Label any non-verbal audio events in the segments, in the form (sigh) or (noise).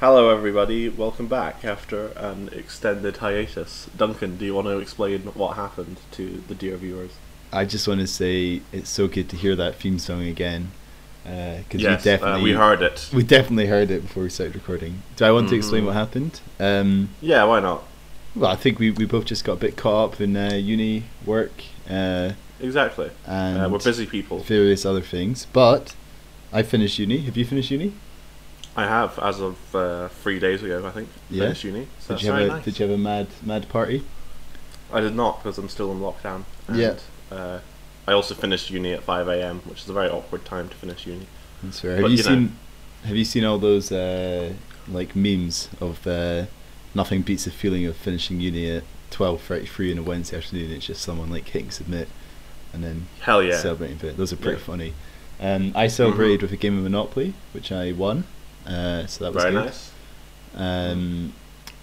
Hello, everybody. Welcome back after an extended hiatus. Duncan, do you want to explain what happened to the dear viewers? I just want to say it's so good to hear that theme song again. Because yes, we uh, definitely we heard it. we definitely heard it before we started recording. Do I want to explain what happened? Um, Yeah, why not? well, I think we, we both just got a bit caught up in uh, uni work uh, Exactly. and Uh, we're busy people. various other things. But I finished uni. Have you finished uni? I have, as of uh, three days ago, I think, Yeah? finished uni. So Did you have a nice. Did you have a mad mad party? I did not because I'm still in lockdown. And, Yeah. Uh, I also finished uni at 5 a.m., which is a very awkward time to finish uni. That's fair. Have But, you, you know- seen Have you seen all those uh, like memes of uh, nothing beats the feeling of finishing uni at twelve thirty three on a Wednesday afternoon? It's just someone like hitting submit and then Hell yeah. celebrating for it. Those are pretty Yeah. funny. Um, I celebrated with a game of Monopoly, which I won. Uh, so that was very good. nice. Um,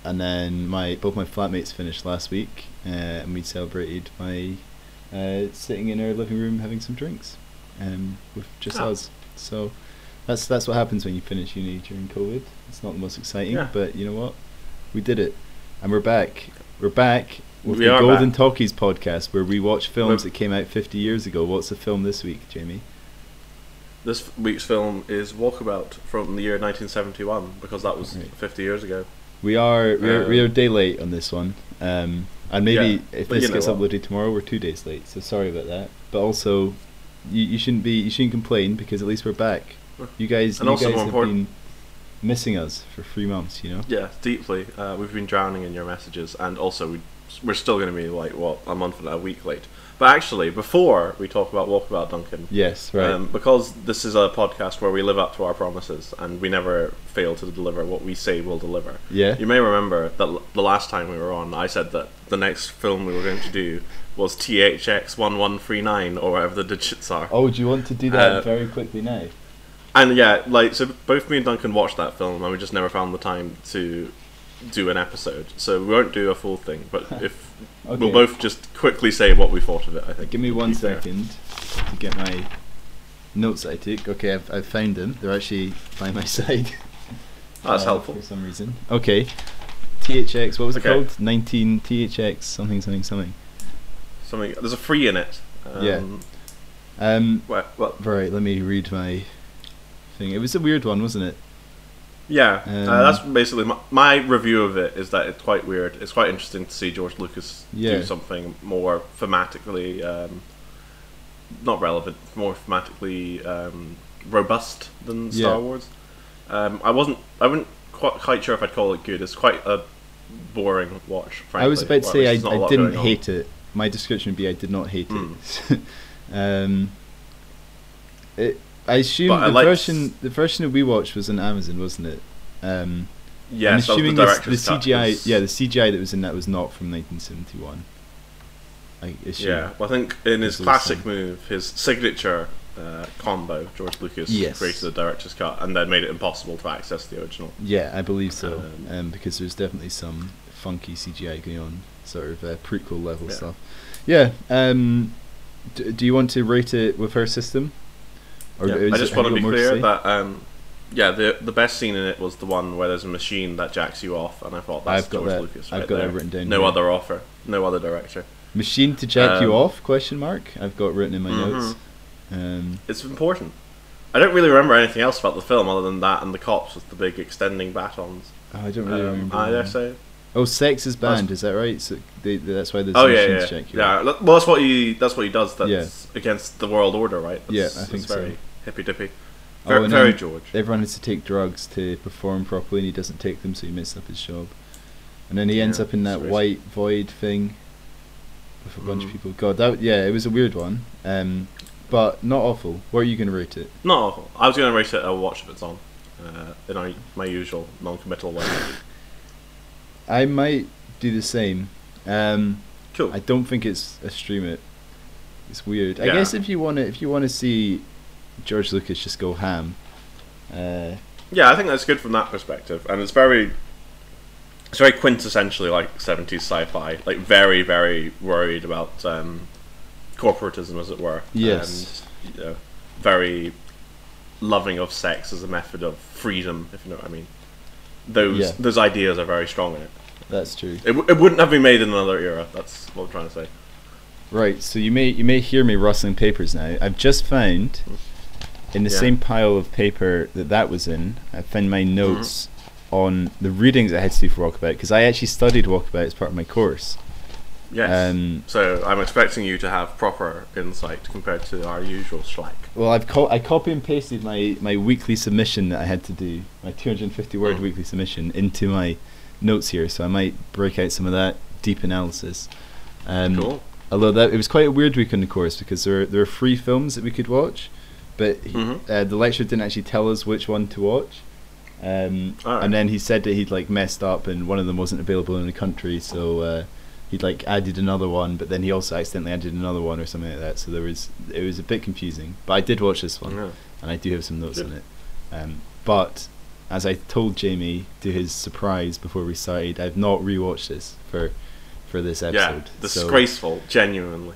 and then my both my flatmates finished last week, uh, and we celebrated by uh, sitting in our living room having some drinks, um, with just Ah. us. So that's that's what happens when you finish uni during COVID. It's not the most exciting, Yeah. but you know what? We did it, and we're back. We're back with We the are Golden back. Talkies podcast, where we watch films We're- that came out 50 years ago. What's the film this week, Jamie? This week's film is Walkabout from the year 1971 because that was Right. 50 years ago. We are we are, we Uh, are day late on this one, um, and maybe Yeah, if this gets uploaded tomorrow, we're two days late. So sorry about that. But also, you, you shouldn't be you shouldn't complain because at least we're back. You guys, And you also guys have important- been missing us for three months. You know. Yeah, deeply. Uh, we've been drowning in your messages, and also we, we're still going to be like what a month and a week late. But actually, before we talk about Walkabout, Duncan, Yes, right. um, because this is a podcast where we live up to our promises and we never fail to deliver what we say we'll deliver. yeah. You may remember that l- the last time we were on, I said that the next film we were going to do was THX one one three nine or whatever the digits are. Oh, do you want to do that Uh, very quickly now? And yeah, like so, both me and Duncan watched that film, and we just never found the time to do an episode. So we won't do a full thing, but (laughs) if Okay. we'll both just quickly say what we thought of it, I think. Give me one fair. to get my notes I took. Okay, I've, I've found them. They're actually by my (laughs) side. That's uh, helpful. for some reason. Okay, THX. What was it called? Nineteen THX something something something. Something there's a free in it. Um, Yeah. Um, Well, well, right. Let me read my thing. It was a weird one, wasn't it? Yeah. Um, uh, that's basically my, my review of it. Is that it's quite weird. It's quite interesting to see George Lucas Yeah. do something more thematically, um, not relevant, more thematically um, robust than Star Yeah. Wars. Um, I wasn't. I wasn't quite, quite sure if I'd call it good. It's quite a boring watch. Frankly. I was about to say I, there's not a I didn't going on. hate it. My description would be I did not hate it. (laughs) um, it. I assume But I the liked- version the version that we watched was on Amazon, wasn't it? Um, Yes, I'm that was the assuming the, the cut, yeah, the CGI that was in that was not from 1971. I assume. Yeah, well, I think in his classic some- move, his signature uh, combo, George Lucas Yes. created the director's cut and then made it impossible to access the original. Yeah, I believe so. Um, Um, because there's definitely some funky CGI going on, sort of uh, prequel level Yeah. stuff. Yeah. Um, d- do you want to rate it with her system? Yeah, I just want to be clear say? that um, yeah, the the best scene in it was the one where there's a machine that jacks you off, and I thought that's I've got George that- Lucas. I've right got that there. written down No here. other offer, no other director. machine to jack you Um, off? Question mark. I've got written in my Mhm. notes. Um, It's important. I don't really remember anything else about the film other than that and the cops with the big extending batons. oh, I don't really Um, remember. I dare say. Oh, sex is banned. Is that right? So they, that's why there's Oh yeah, yeah, jack you yeah. Well, that's what he that's what he does. That's Yeah. against the world order, right? Yeah, I think that's very so. Hippy dippy. Oh, Very, and very George. Everyone has to take drugs to perform properly, and he doesn't take them, so he messes up his job. And then he ends up in that white void thing with a bunch of Mhm. people. God, that yeah, it was a weird one, um, but not awful. What are you going to rate it? Not awful. I was going to rate it a watch if it's on, uh, in our, my usual non-committal way. I might do the same. Um, Cool. I don't think it's a stream it. It's weird. Yeah. I guess if you want to, if you want to see George Lucas just go ham, uh, yeah, I think that's good from that perspective, and it's very, it's very quintessentially like seventies sci-fi. Like very, very worried about um, corporatism, as it were. Yes. And, you know, very loving of sex as a method of freedom, if you know what I mean. Those Yeah. those ideas are very strong in it. That's true. It, w- it wouldn't have been made in another era. That's what I'm trying to say. Right, so you may you may hear me rustling papers now. I've just found in the Yeah. same pile of paper that that was in. I found my notes on the readings I had to do for Walkabout because I actually studied Walkabout as part of my course. Yes. Um, so I'm expecting you to have proper insight compared to our usual schlack. Well, I've co- I copy and pasted my, my weekly submission that I had to do, my 250 word Mm. weekly submission, into my notes here. So I might break out some of that deep analysis. Um, Cool. Although that it was quite a weird week on the course because there there were free films that we could watch, but he, Mhm. uh, the lecturer didn't actually tell us which one to watch. Um, Alright. And then he said that he'd like messed up and one of them wasn't available in the country, so uh, he'd like added another one, but then he also accidentally added another one or something like that. So there was it was a bit confusing. But I did watch this one Yeah. and I do have some notes Good. on it. Um, but as I told Jamie to his surprise before we started, I've not rewatched this for for this Yeah. episode. So, Disgraceful, genuinely.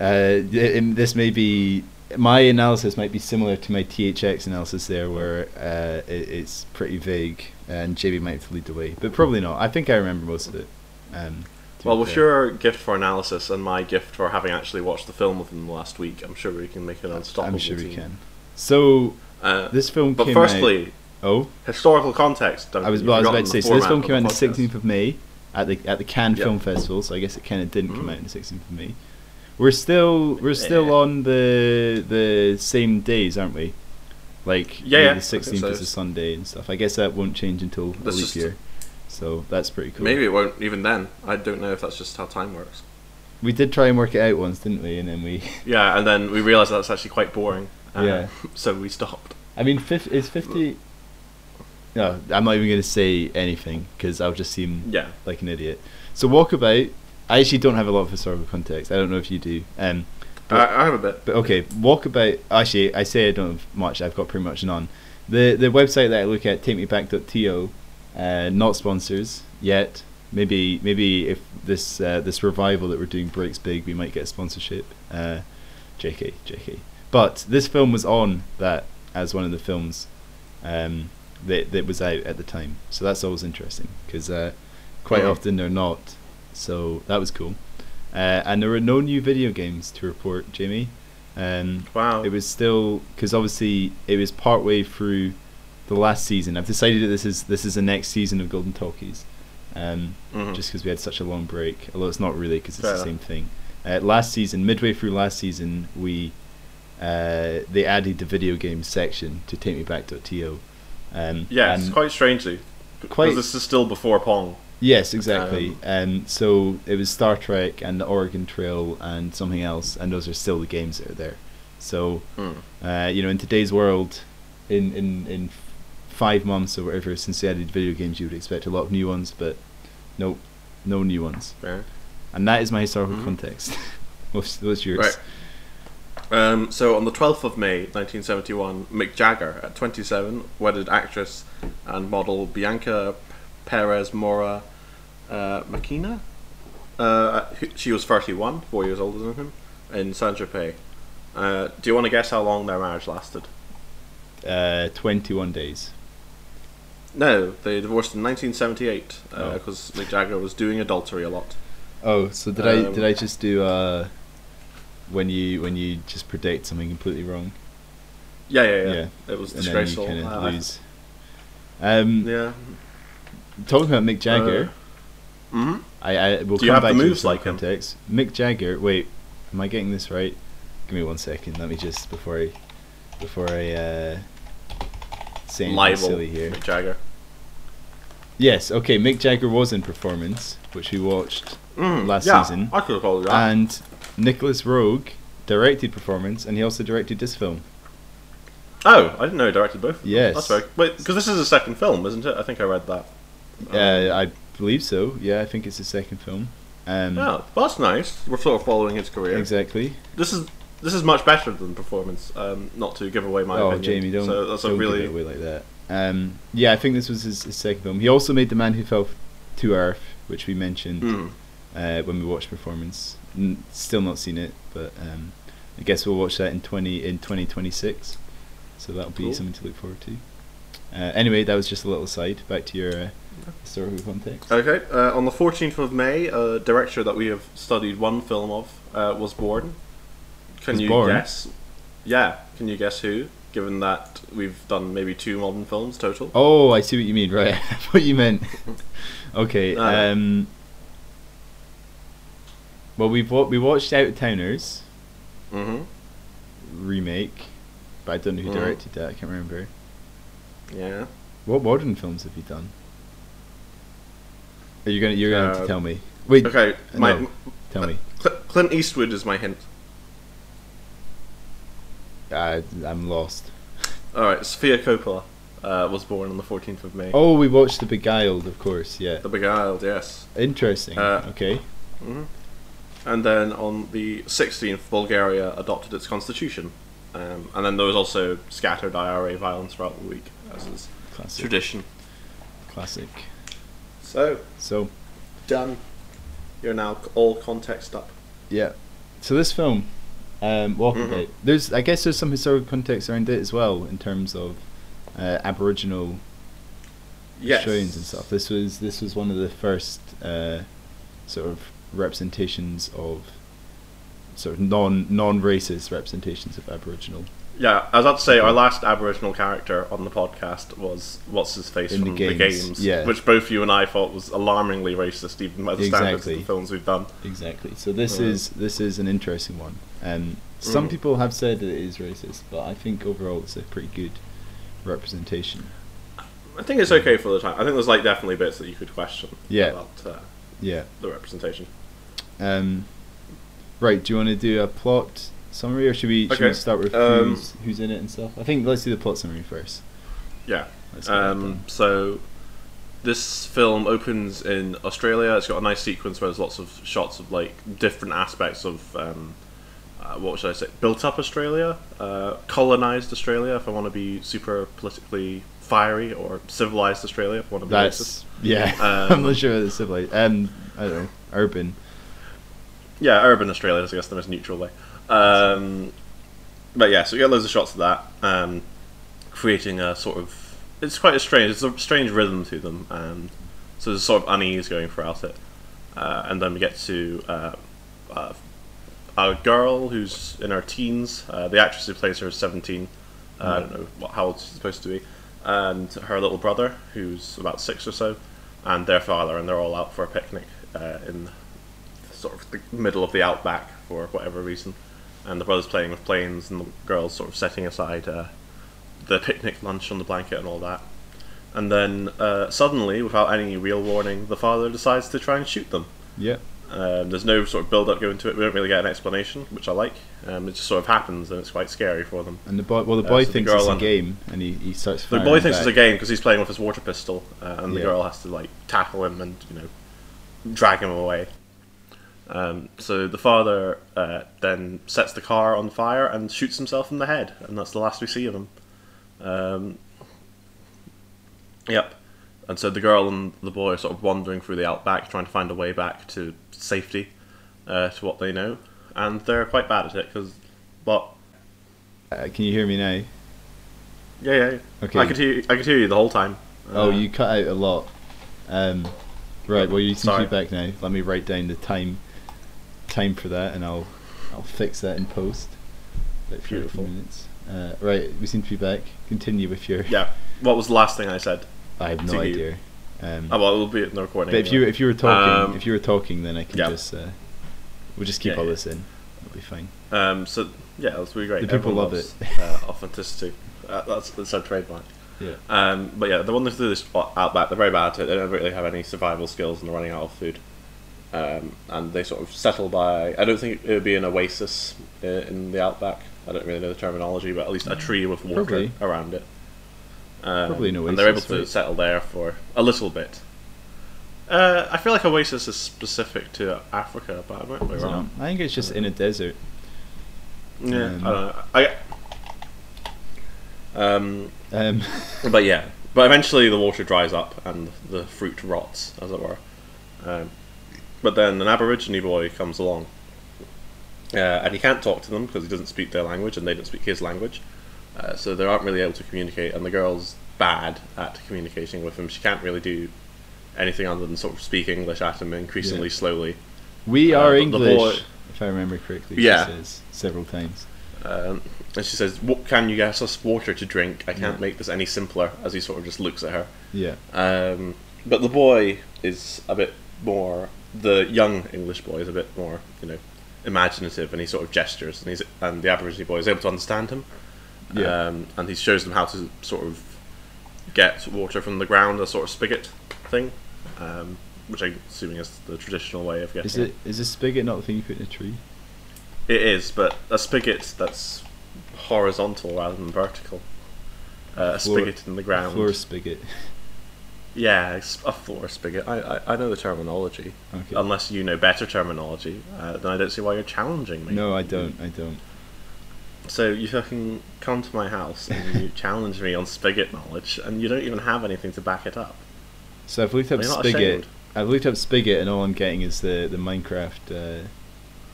uh, th- um, this may be my analysis might be similar to my THX analysis there, where uh, it, it's pretty vague and Jamie might have to lead the way, but probably not. I think I remember most of it. Um, Well, with your gift for analysis and my gift for having actually watched the film within the last week, I'm sure we can make an unstoppable I'm sure we team. can. So Uh, this film but came out. firstly, Oh, historical context. I was, well, I was about to say. So this film came out on the 16th of May at the at the Cannes Yeah. Film Festival. So I guess it kind of didn't come Mm. out on the 16th of May. We're still we're still Yeah. on the the same days, aren't we? Like Yeah, yeah, the 16th so. is a Sunday and stuff. I guess that won't change until That's leap year. So that's pretty cool. Maybe it won't even then. I don't know if that's just how time works. we did try and work it out once, didn't we? And then we, (laughs) Yeah, and then we realised that's actually quite boring. Uh, Yeah. (laughs) So we stopped. I mean, fif- is 50. No, I'm not even going to say anything because I'll just seem Yeah. like an idiot. So Walkabout, I actually don't have a lot of historical context. I don't know if you do. Um, but, I, I have a bit. but okay, Walkabout. Actually, I say I don't have much. I've got pretty much none. The the website that I look at, takemeback.to, uh, not sponsors yet. Maybe maybe if this uh, this revival that we're doing breaks big, we might get a sponsorship. Uh, JK, JK. But this film was on that as one of the films um, that that was out at the time. So that's always interesting because uh, quite Mhm. often they're not. So that was cool. Uh, and there were no new video games to report, Jimmy. Um, Wow. it was still because obviously it was partway through the last season. I've decided that this is this is the next season of Golden Talkies, um, Mhm. just because we had such a long break. Although it's not really because it's Fair the enough. same thing. Uh, last season, midway through last season, we uh, they added the video game section to Take Me Back to Um, Yes, and- quite strangely. Quite- Because this is still before Pong. Yes, exactly. Um, so it was Star Trek and the Oregon Trail and something else, and those are still the games that are there. So, Hmm. uh, you know, in today's world, in, in, in five months or whatever, since they added video games, you would expect a lot of new ones, but no, no new ones. Fair. And that is my historical Mhm. context. (laughs) what's, what's yours? Right. Um, so on the 12th of May 1971, Mick Jagger, at 27, wedded actress and model Bianca Perez Mora uh, Makina. Uh, she was 31, four years older than him, in Saint Tropez. Uh, do you want to guess how long their marriage lasted? Uh, 21 days. No, they divorced in 1978 Oh. because Mick Jagger was doing adultery a lot. Oh, so did I Um, did I just do uh, when you when you just predict something completely wrong? Yeah, yeah, yeah. Yeah. It was and then you disgraceful. kind Uh, of lose. Um, Yeah. talking about Mick Jagger, hmm I, I will Do you come have back the to moves some like him? context. Mick Jagger. Wait, am I getting this right? Give me one second. Let me just before I before I uh, say anything Libel silly here. Mick Jagger. Yes. Okay. Mick Jagger was in Performance, which we watched, Mm, Last yeah, season. I could have called that. and Nicolas Roeg directed Performance, and he also directed this film. oh, I didn't know he directed both. of them. Yes. That's right. Wait, because this is a second film, isn't it? I think I read that. Uh, I believe so. Yeah, I think it's the second film. Um, yeah, well, that's nice. We're sort of following his career. Exactly. This is this is much better than performance. Um, not to give away my oh, opinion. Jamie, don't, So that's don't a really give it away like that. Um, yeah, I think this was his, his second film. He also made The Man Who Fell to Earth, which we mentioned Mm. uh, when we watched Performance. N- still not seen it, but um, I guess we'll watch that in twenty in twenty twenty six. So that'll be Cool. something to look forward to. Uh, anyway, that was just a little side. Back to your uh, context. Okay, uh, on the 14th of May, a director that we have studied one film of uh, was born. Can Was you born? guess? Yeah, can you guess who? Given that we've done maybe two modern films total. Oh, I see what you mean. Right, (laughs) what you meant. (laughs) okay. Ah. Um, well, we've wa- we watched Out Towners Mm-hmm. remake, but I don't know who Mhm. directed that. I can't remember. Yeah. What modern films have you done? Are you gonna you're gonna have to Uh, tell me? Wait, Okay, my no. tell me. Clint Eastwood is my hint. Uh, I'm lost. All right, Sofia Coppola uh, was born on the 14th of May. Oh, we watched The Beguiled, of course. Yeah, The Beguiled, yes. interesting. Uh, okay. hmm And then on the 16th, Bulgaria adopted its constitution. Um, and then there was also scattered IRA violence throughout the week, as is Classic. tradition. Classic. So, So done. You're now all context up. yeah. So this film, um, Walking Mhm. Dead. There's, I guess, there's some historical context around it as well in terms of uh, Aboriginal Yes. showings and stuff. This was this was one of the first uh, sort of representations of sort of non non racist representations of Aboriginal Yeah, I was about to say, our last Aboriginal character on the podcast was What's His Face In from the Games, yeah. which both you and I thought was alarmingly racist, even by the standards Exactly. of the films we've done. Exactly. So this Right. is this is an interesting one. Um, some Mhm. people have said that it is racist, but I think overall it's a pretty good representation. I think it's okay for the time. I think there's like definitely bits that you could question Yeah. about uh, Yeah. the representation. Um, right. Do you want to do a plot summary, or should we, should Okay, we start with um, who's, who's in it and stuff? I think let's do the plot summary first. Yeah. Let's get that Um, so this film opens in Australia. It's got a nice sequence where there's lots of shots of like different aspects of um, uh, what should I say? Built up Australia, uh, colonized Australia. If I want to be super politically fiery, or civilized Australia. If I want to be racist. Yeah. (laughs) Um, I'm not sure whether it's civilized. Um, I don't know. Urban. Yeah, urban Australia is, I guess, the most neutral way. Um, but yeah, so you get loads of shots of that, um, creating a sort of. It's quite a strange. It's a strange rhythm to them, um, so there's a sort of unease going throughout it, uh, and then we get to uh, uh, a girl who's in her teens. Uh, the actress who plays her is 17. Uh, I don't know what, how old she's supposed to be, and her little brother who's about six or so, and their father, and they're all out for a picnic uh, in sort of the middle of the outback for whatever reason, and the brother's playing with planes, and the girl's sort of setting aside uh, the picnic lunch on the blanket and all that. And then uh, suddenly, without any real warning, the father decides to try and shoot them. Yeah. Um, there's no sort of build up going to it. We don't really get an explanation, which I like. Um, it just sort of happens, and it's quite scary for them. And the boy, well, the Uh, boy so the thinks girl it's a game, and he, he starts. The boy thinks back. it's a game because he's playing with his water pistol, uh, and the Yeah. girl has to like tackle him and you know drag him away. Um, so the father uh, then sets the car on fire and shoots himself in the head, and that's the last we see of him. Um, yep. And so the girl and the boy are sort of wandering through the outback, trying to find a way back to safety, uh, to what they know, and they're quite bad at it because, but Uh, can you hear me now? yeah, yeah, yeah. Okay. I could hear, I could hear you the whole time. Oh, Uh, you cut out a lot. Um, right. Well, you can Sorry. keep back now. Let me write down the time, time for that, and I'll, I'll fix that in post. About 30 Beautiful. minutes. Uh, right. We seem to be back. Continue with your. Yeah. What was the last thing I said? I have no idea. Um, Oh well, it'll be in the recording. but if you if you were talking Um, if you were talking, then I can yeah. just uh, we'll just keep Yeah, all this in. It'll be fine. um, so yeah, that's be great. The people Everyone love loves, Uh, authenticity. Uh, that's that's our trademark. Yeah. Um, but yeah, the one that do this outback, they're very bad at it. They don't really have any survival skills, and they're running out of food. Um, and they sort of settle by. I don't think it would be an oasis uh, in the outback. I don't really know the terminology, but at least a tree with water Probably. around it. Um, Probably an And they're able to right? settle there for a little bit. Uh, I feel like oasis is specific to Africa, but I might be wrong. I think it's just in a desert. Yeah, Um, I don't know. I. Um, Um, but yeah, but eventually the water dries up and the fruit rots, as it were. Um, but then an Aborigine boy comes along, uh, and he can't talk to them because he doesn't speak their language and they don't speak his language. Uh, so they aren't really able to communicate, and the girl's bad at communicating with him. She can't really do anything other than sort of speak English at him increasingly Yeah. slowly. We Uh, are English, boy- if I remember correctly. Yeah. She says several times. Um, and she says, "What can you get us water to drink? I can't Yeah. make this any simpler." As he sort of just looks at her. Yeah. Um, but the boy is a bit more. The young English boy is a bit more, you know, imaginative, and he sort of gestures, and he's and the Aborigine boy is able to understand him. Yeah. Um, and he shows them how to sort of get water from the ground, a sort of spigot thing, um, which I'm assuming is the traditional way of getting. Is it is a spigot not the thing you put in a tree? It is, but a spigot that's horizontal rather than vertical. Uh, a Floor- spigot in the ground. Floor spigot. (laughs) Yeah, a floor spigot. I, I, I know the terminology. Okay. Unless you know better terminology, uh, then I don't see why you're challenging me. No, I don't. I don't. So you fucking come to my house and you (laughs) challenge me on spigot knowledge, and you don't even have anything to back it up. So I've looked up spigot. I've looked up spigot, and all I'm getting is the the Minecraft uh,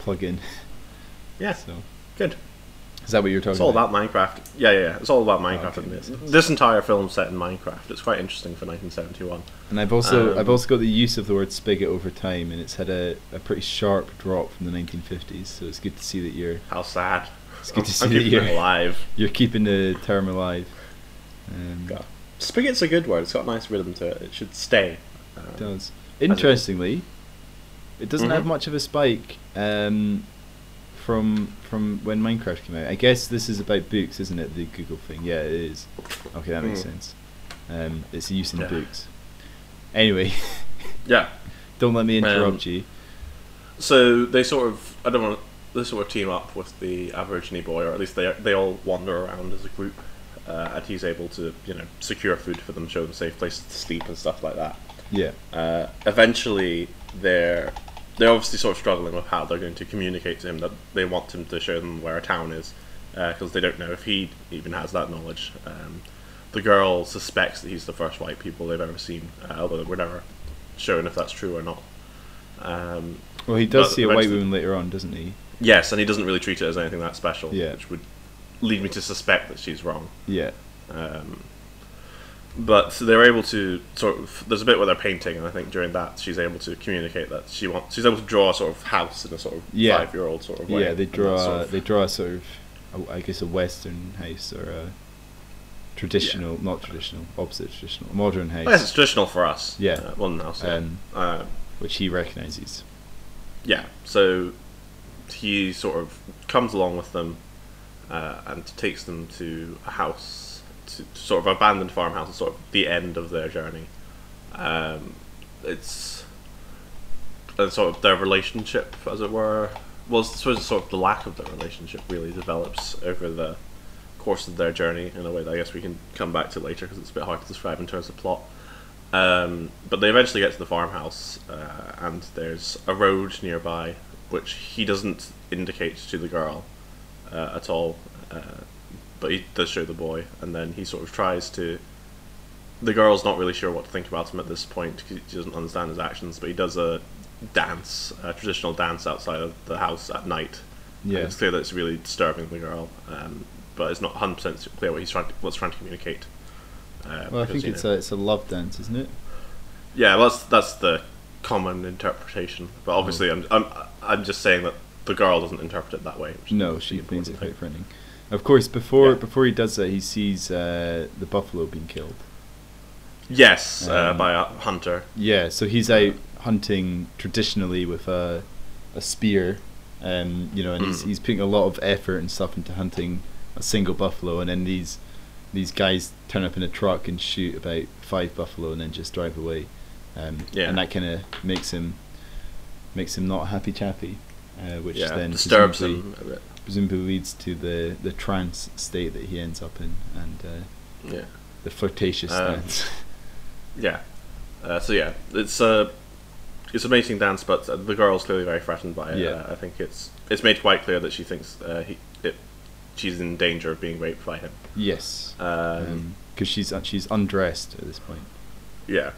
plugin. Yeah, (laughs) So good. Is that what you're talking about? It's all about? about Minecraft. Yeah, yeah, yeah. It's all about Minecraft. okay, isn't makes it? sense. This entire film set in Minecraft. It's quite interesting for 1971. And I've also Um, I've also got the use of the word spigot over time, and it's had a, a pretty sharp drop from the 1950s. So it's good to see that you're How sad. It's good to I'm see that you're- alive. you're keeping the term alive. Um, God. Spigot's a good word. It's got a nice rhythm to it. It should stay. Um, It does. Interestingly, it doesn't have Mhm. much of a spike um, from from when Minecraft came out. I guess this is about books, isn't it? The Google thing. Yeah, it is. Okay, that makes Mm. sense. Um, it's used in Yeah. books. Anyway, (laughs) Yeah. don't let me interrupt Um, you. So they sort of, I don't want they sort of team up with the Aborigine boy, or at least they they all wander around as a group, uh, and he's able to you know secure food for them, show them safe places to sleep and stuff like that. Yeah, Uh, eventually, they're they're obviously sort of struggling with how they're going to communicate to him that they want him to show them where a town is, because they don't know if he even has that knowledge. Um, the girl suspects that he's the first white people they've ever seen, uh, although we're never shown if that's true or not. Um, well, he does see a white woman later on, doesn't he? Yes, and he doesn't really treat it as anything that special, Yeah. which would lead me to suspect that she's wrong. Yeah, Um, but they're able to sort of. There's a bit where they're painting, and I think during that she's able to communicate that she wants. She's able to draw a sort of house in a sort of Yeah. five-year-old sort of way. yeah. They draw sort of- they draw a sort of, I guess, a Western house or a traditional, not traditional, opposite traditional, modern house, I guess it's traditional for us. Yeah. uh, one house. Yeah. um, Uh, which he recognizes. yeah. So he sort of comes along with them uh, and takes them to a house, to, sort of abandoned farmhouse, sort of the end of their journey. Um, it's and sort of their relationship, as it were. Well, suppose sort of the lack of their relationship really develops over the course of their journey in a way that I guess we can come back to later because it's a bit hard to describe in terms of plot. Um, but they eventually get to the farmhouse, uh, and there's a road nearby which he doesn't indicate to the girl uh, at all, uh, but he does show the boy, and then he sort of tries to. The girl's not really sure what to think about him at this point because she doesn't understand his actions, but he does a dance, a traditional dance outside of the house at night. And Yeah. it's clear that it's really disturbing the girl, um, but it's not 100% clear what he's trying to, what's trying to communicate. Uh, Well, I think it's know- a it's a love dance, isn't it? yeah, well, that's that's the common interpretation. But Oh. obviously, I'm I'm I'm just saying that the girl doesn't interpret it that way. No, she finds it quite thing. Of course, before Yeah. before he does that, he sees uh, the buffalo being killed. Yes, uh, Um, by a hunter. Yeah, so he's out hunting traditionally with a a spear, um, you know, and he's Mm. he's putting a lot of effort and stuff into hunting a single buffalo, and then these these guys turn up in a truck and shoot about five buffalo and then just drive away, um, Yeah. and that kind of makes him makes him not happy chappy, uh, which yeah, then disturbs him a bit. Presumably leads to the the trance state that he ends up in, and uh, Yeah, the flirtatious Um, stance. (laughs) yeah. Uh, so yeah, it's a it's a mating dance, but uh, the girl's clearly very threatened by it. Yeah. Uh, I think it's it's made quite clear that she thinks uh, he it she's in danger of being raped by him. yes, Um, because she's uh, she's undressed at this point. Yeah.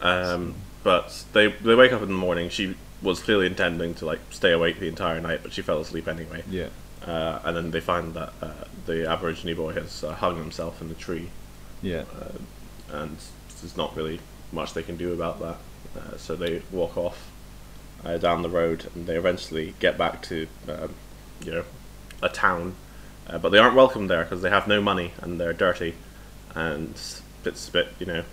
Um, but they they wake up in the morning. She was clearly intending to like stay awake the entire night, but she fell asleep anyway. Yeah. Uh, and then they find that uh, the Aborigine boy has uh, hung himself in the tree, Yeah. and there's not really much they can do about that. Uh, so they walk off uh, down the road, and they eventually get back to, um, you know, a town. Uh, but they aren't welcome there because they have no money and they're dirty, and it's a bit, you know,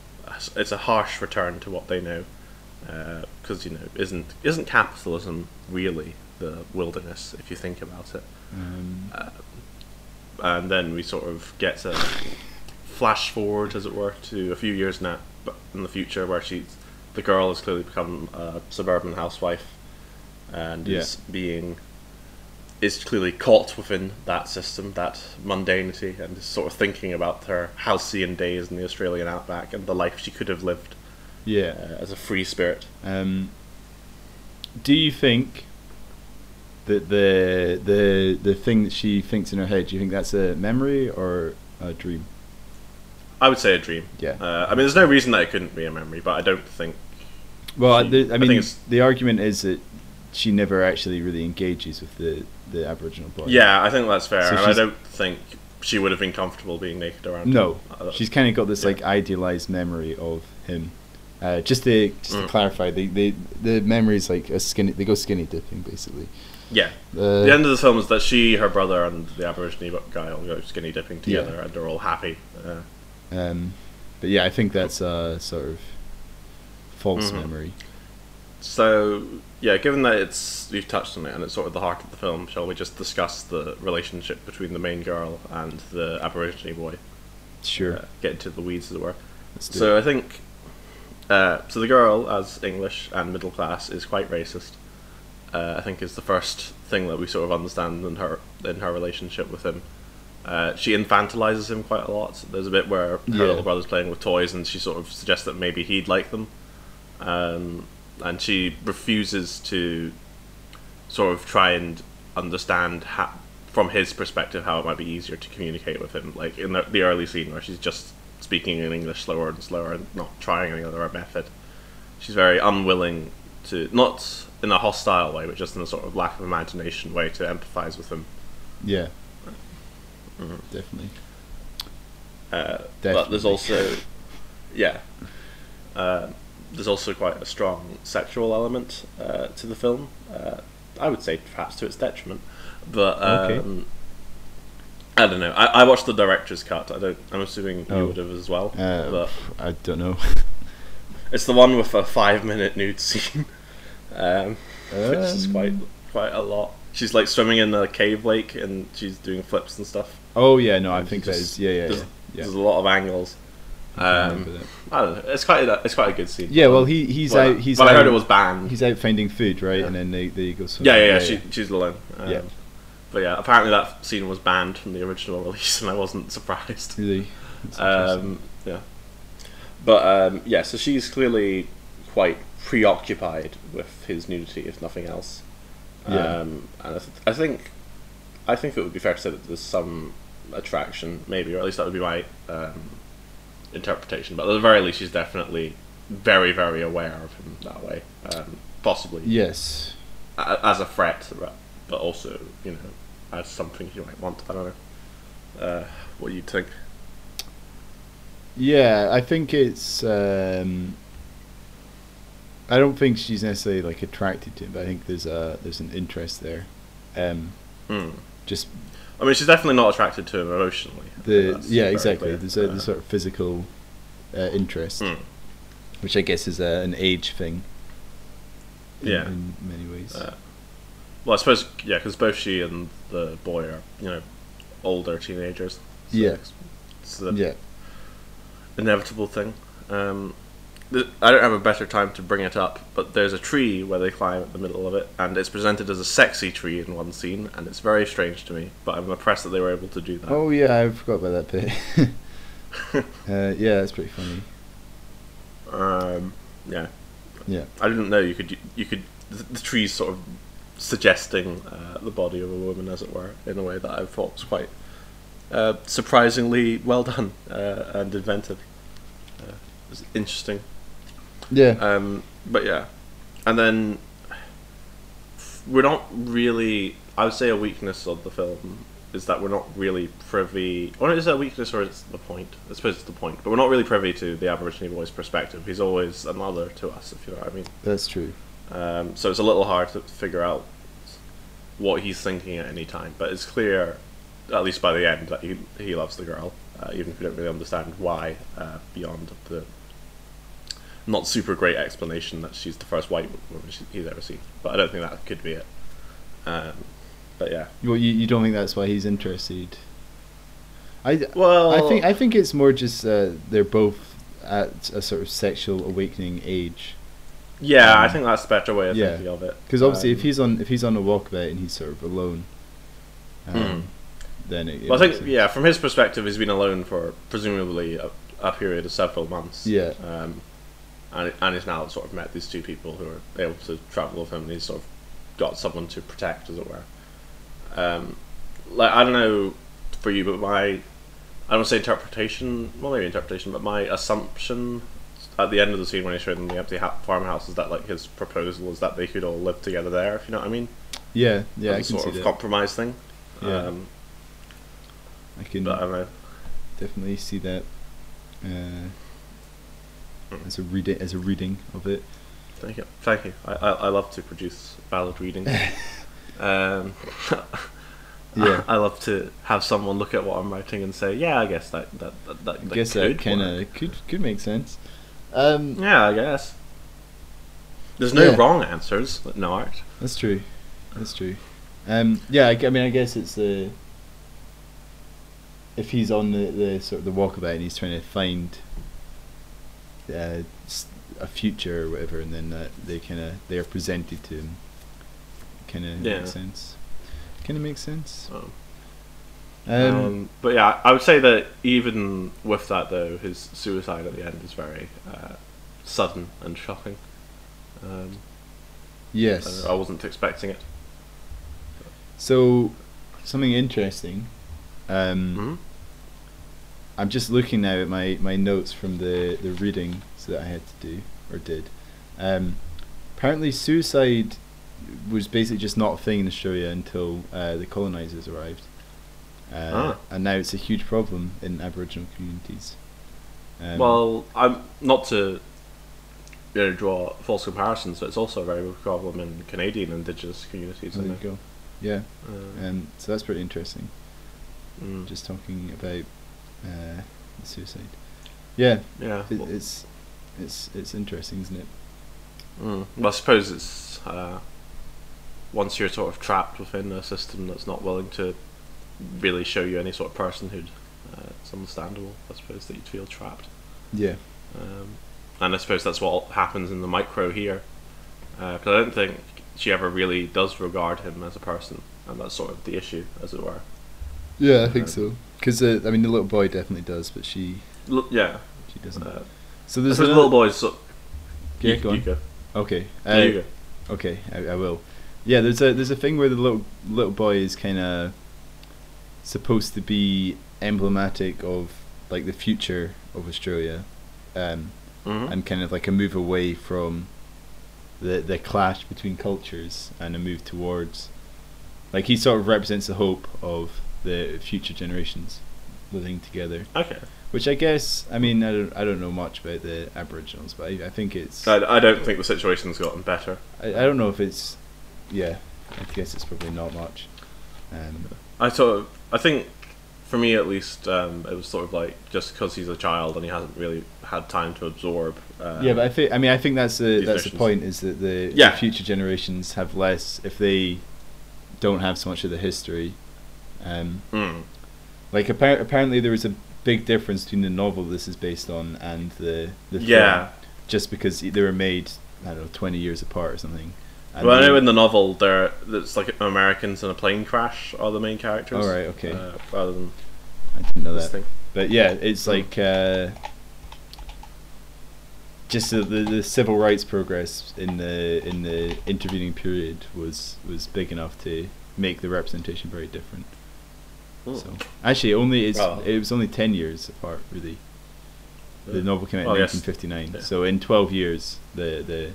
it's a harsh return to what they know. Because you know, isn't isn't capitalism really the wilderness if you think about it? Um, and then we sort of get to flash forward, as it were, to a few years now, but in the future, where she's the girl has clearly become a suburban housewife, and Yeah. is being is clearly caught within that system, that mundanity, and is sort of thinking about her halcyon days in the Australian outback and the life she could have lived yeah. uh, as a free spirit. Um, do you think that the the the thing that she thinks in her head, do you think that's a memory or a dream? I would say a dream. Yeah. Uh, I mean, there's no reason that it couldn't be a memory, but I don't think. Well, She- the, I I mean, it's- the argument is that she never actually really engages with the the Aboriginal boy. Yeah, I think that's fair, So and I don't think she would have been comfortable being naked around. No, him. She's kind of got this yeah. like idealized memory of him. Uh, just to just to Mm. clarify, the the the memories like a skinny. They go skinny dipping basically. yeah. Uh, the end of the film is that she, her brother, and the Aborigine guy all go skinny dipping Yeah. together, and they're all happy. Uh, Um, but yeah, I think that's a sort of false Mhm. memory. so yeah, given that it's you've touched on it and it's sort of the heart of the film, shall we just discuss the relationship between the main girl and the Aborigine boy? Sure. Uh, get into the weeds, as it were. So it. I think uh, so. The girl, as English and middle class, is quite racist. Uh, I think is the first thing that we sort of understand in her in her relationship with him. Uh, she infantilizes him quite a lot. There's a bit where her Yeah. little brother's playing with toys, and she sort of suggests that maybe he'd like them, um, and she refuses to sort of try and understand how, from his perspective how it might be easier to communicate with him. Like in the, the early scene where she's just speaking in English slower and slower and not trying any other method. She's very unwilling to, not in a hostile way, but just in a sort of lack of imagination way to empathize with him. yeah, Mhm. definitely. Uh, but there's also, yeah, uh, there's also quite a strong sexual element uh, to the film. Uh, I would say perhaps to its detriment, but Okay. Um, I don't know. I, I watched the director's cut. I don't. I'm assuming Oh. you would have as well. Uh, but I don't know. (laughs) it's the one with a five minute nude scene, (laughs) um, which is Um, quite quite a lot. She's like swimming in a cave lake and she's doing flips and stuff. Oh yeah, no, I think she that just- is. Yeah, yeah, there's, yeah. yeah. There's a lot of angles. I Um, that. I don't know. It's quite a, it's quite a good scene. Yeah, well, he he's But- out. He's but out, I heard it was banned. He's out finding food, right? Yeah. And then they they go swimming. yeah, yeah, yeah. She, she's alone. Um, Yeah. But yeah, apparently that scene was banned from the original (laughs) release, and I wasn't surprised. really. Um, yeah. But um, yeah, so she's clearly quite preoccupied with his nudity, if nothing else. Yeah. Um, and I, th- I think, I think it would be fair to say that there's some attraction, maybe, or at least that would be my um, interpretation. But at the very least, she's definitely very, very aware of him that way. Um, possibly yes. a- as a threat, but- but also, you know, as something you might want. I don't know. Uh, what do you think? Yeah, I think it's. Um, I don't think she's necessarily like attracted to him, but I think there's a there's an interest there. Um, Hmm. just I mean, she's definitely not attracted to him emotionally. The yeah exactly. clear. There's a Uh, the sort of physical uh, interest, hmm. which I guess is a, an age thing. in- Yeah. in many ways. Uh, well, I suppose yeah, because both she and the boy are you know older teenagers. So Yeah. it's, it's the yeah, inevitable thing. Um, th- I don't have a better time to bring it up, but there's a tree where they climb at the middle of it, and it's presented as a sexy tree in one scene, and it's very strange to me. But I'm impressed that they were able to do that. Oh yeah, I forgot about that bit. (laughs) uh, yeah, that's pretty funny. Um, yeah, Yeah, I didn't know you could you could the, the trees sort of suggesting uh, the body of a woman, as it were, in a way that I thought was quite uh, surprisingly well done uh, and inventive. Uh, it was interesting. yeah, Um, but yeah, and then we're not really. I would say a weakness of the film is that we're not really privy. Or is it a weakness or is it the point? I suppose it's the point, but we're not really privy to the Aboriginal boy's perspective. He's always another to us, if you know what I mean. That's true. Um, so it's a little hard to figure out what he's thinking at any time. But it's clear, at least by the end, that he he loves the girl, uh, even if we don't really understand why uh, beyond the not super great explanation that she's the first white woman he's ever seen. But I don't think that could be it. Um, but yeah. Well, you, you don't think that's why he's interested? I Well, I think I think it's more just uh, they're both at a sort of sexual awakening age. Yeah, I um, think that's a better way of yeah. thinking of it. Because obviously, if Um, he's on if he's on a walkabout and he's sort of alone, um, Mhm. then it, it Well, I think sense. yeah, from his perspective, he's been alone for presumably a, a period of several months. Yeah. Um, and and he's now sort of met these two people who are able to travel with him, and he's sort of got someone to protect, as it were. Um, like I don't know for you, but my I don't want to say interpretation, well maybe interpretation, but my assumption at the end of the scene when he showed them the empty ha- farmhouse is that like his proposal is that they could all live together there, if you know what I mean. yeah, yeah, I As sort of that. compromise thing. Yeah. Um, I can but I know. definitely see that uh, Mm. as a reading as a reading of it. Thank you. Thank you. I, I, I love to produce valid readings. (laughs) um, (laughs) Yeah. I love to have someone look at what I'm writing and say, yeah, I guess that that that, that, I guess could that kind of could could make sense. Um, Yeah, I guess. There's no Yeah. wrong answers in art. That's true. That's true. Um, yeah, I mean, I guess it's the if he's on the, the sort of the walkabout and he's trying to find uh, a future or whatever, and then that they kind of they are presented to him. Kind of Yeah. makes sense. Kind of makes sense. Um, Um, um, but yeah, I would say that even with that though, his suicide at the end is very uh, sudden and shocking. Um, yes. I, I wasn't expecting it. So something interesting. Um, hmm I'm just looking now at my, my notes from the, the reading that I had to do or did. Um, apparently, suicide was basically just not a thing in Australia until uh, the colonisers arrived, uh, Ah. and now it's a huge problem in Aboriginal communities. Um, well, I'm not to you know, draw false comparisons, but it's also a very big problem in Canadian Indigenous communities. there you it? go. Yeah, Uh, um, so that's pretty interesting. mm, Just talking about uh, suicide. Yeah, yeah. it, well, it's it's it's interesting, isn't it? mm, well, I suppose it's uh, once you're sort of trapped within a system that's not willing to really show you any sort of personhood, uh, it's understandable. I suppose that you'd feel trapped. Yeah. Um, and I suppose that's what happens in the micro here. Because I don't think she ever really does regard him as a person, and that's sort of the issue, as it were. Yeah, I think Um, so. Because uh, I mean, the little boy definitely does, but she L- yeah. she doesn't. Uh, so there's there's little boy. So, Yeah, you, go you go. Okay. Uh, go. okay, I, I will. Yeah, there's a there's a thing where the little little boy is kind of supposed to be emblematic of like the future of Australia, um, Mhm. and kind of like a move away from the the clash between cultures and a move towards like he sort of represents the hope of the future generations living together. Okay. Which I guess I mean I don't I don't know much about the Aboriginals, but I, I think it's I, I don't think the situation's gotten better. I, I don't know if it's yeah I guess it's probably not much. Um, I sort of, I think, for me at least, um, it was sort of like just because he's a child and he hasn't really had time to absorb. Uh, yeah, but I think I mean I think that's the that's the point is that the, the future generations have less if they don't have so much of the history. Um, Mm. like appar- apparently there was a big difference between the novel this is based on and the the film, Yeah. just because they were made I don't know twenty years apart or something. And well, I know in the novel there, it's like Americans in a plane crash are the main characters. Oh, right, okay. Uh, rather than I didn't know that. thing. But yeah, it's like uh, just the, the civil rights progress in the in the intervening period was was big enough to make the representation very different. Mm. So actually, only it's it was only ten years apart really. The novel came out in yes. 1959, Yeah. so in 12 years the the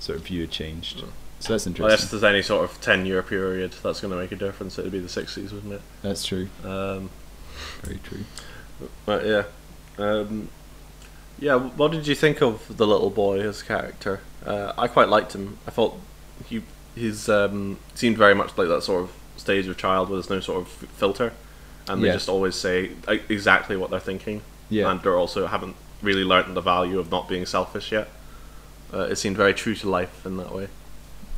sort of view had changed. Mm. So that's interesting. Unless there's any sort of ten-year period that's going to make a difference, it'd be the '60s, wouldn't it? That's true. Um, Very true. but yeah, um, yeah. What did you think of the little boy as character? Uh, I quite liked him. I thought he he's um, seemed very much like that sort of stage of child where there's no sort of filter, and they Yeah. just always say exactly what they're thinking. Yeah. and they're also haven't really learned the value of not being selfish yet. Uh, it seemed very true to life in that way.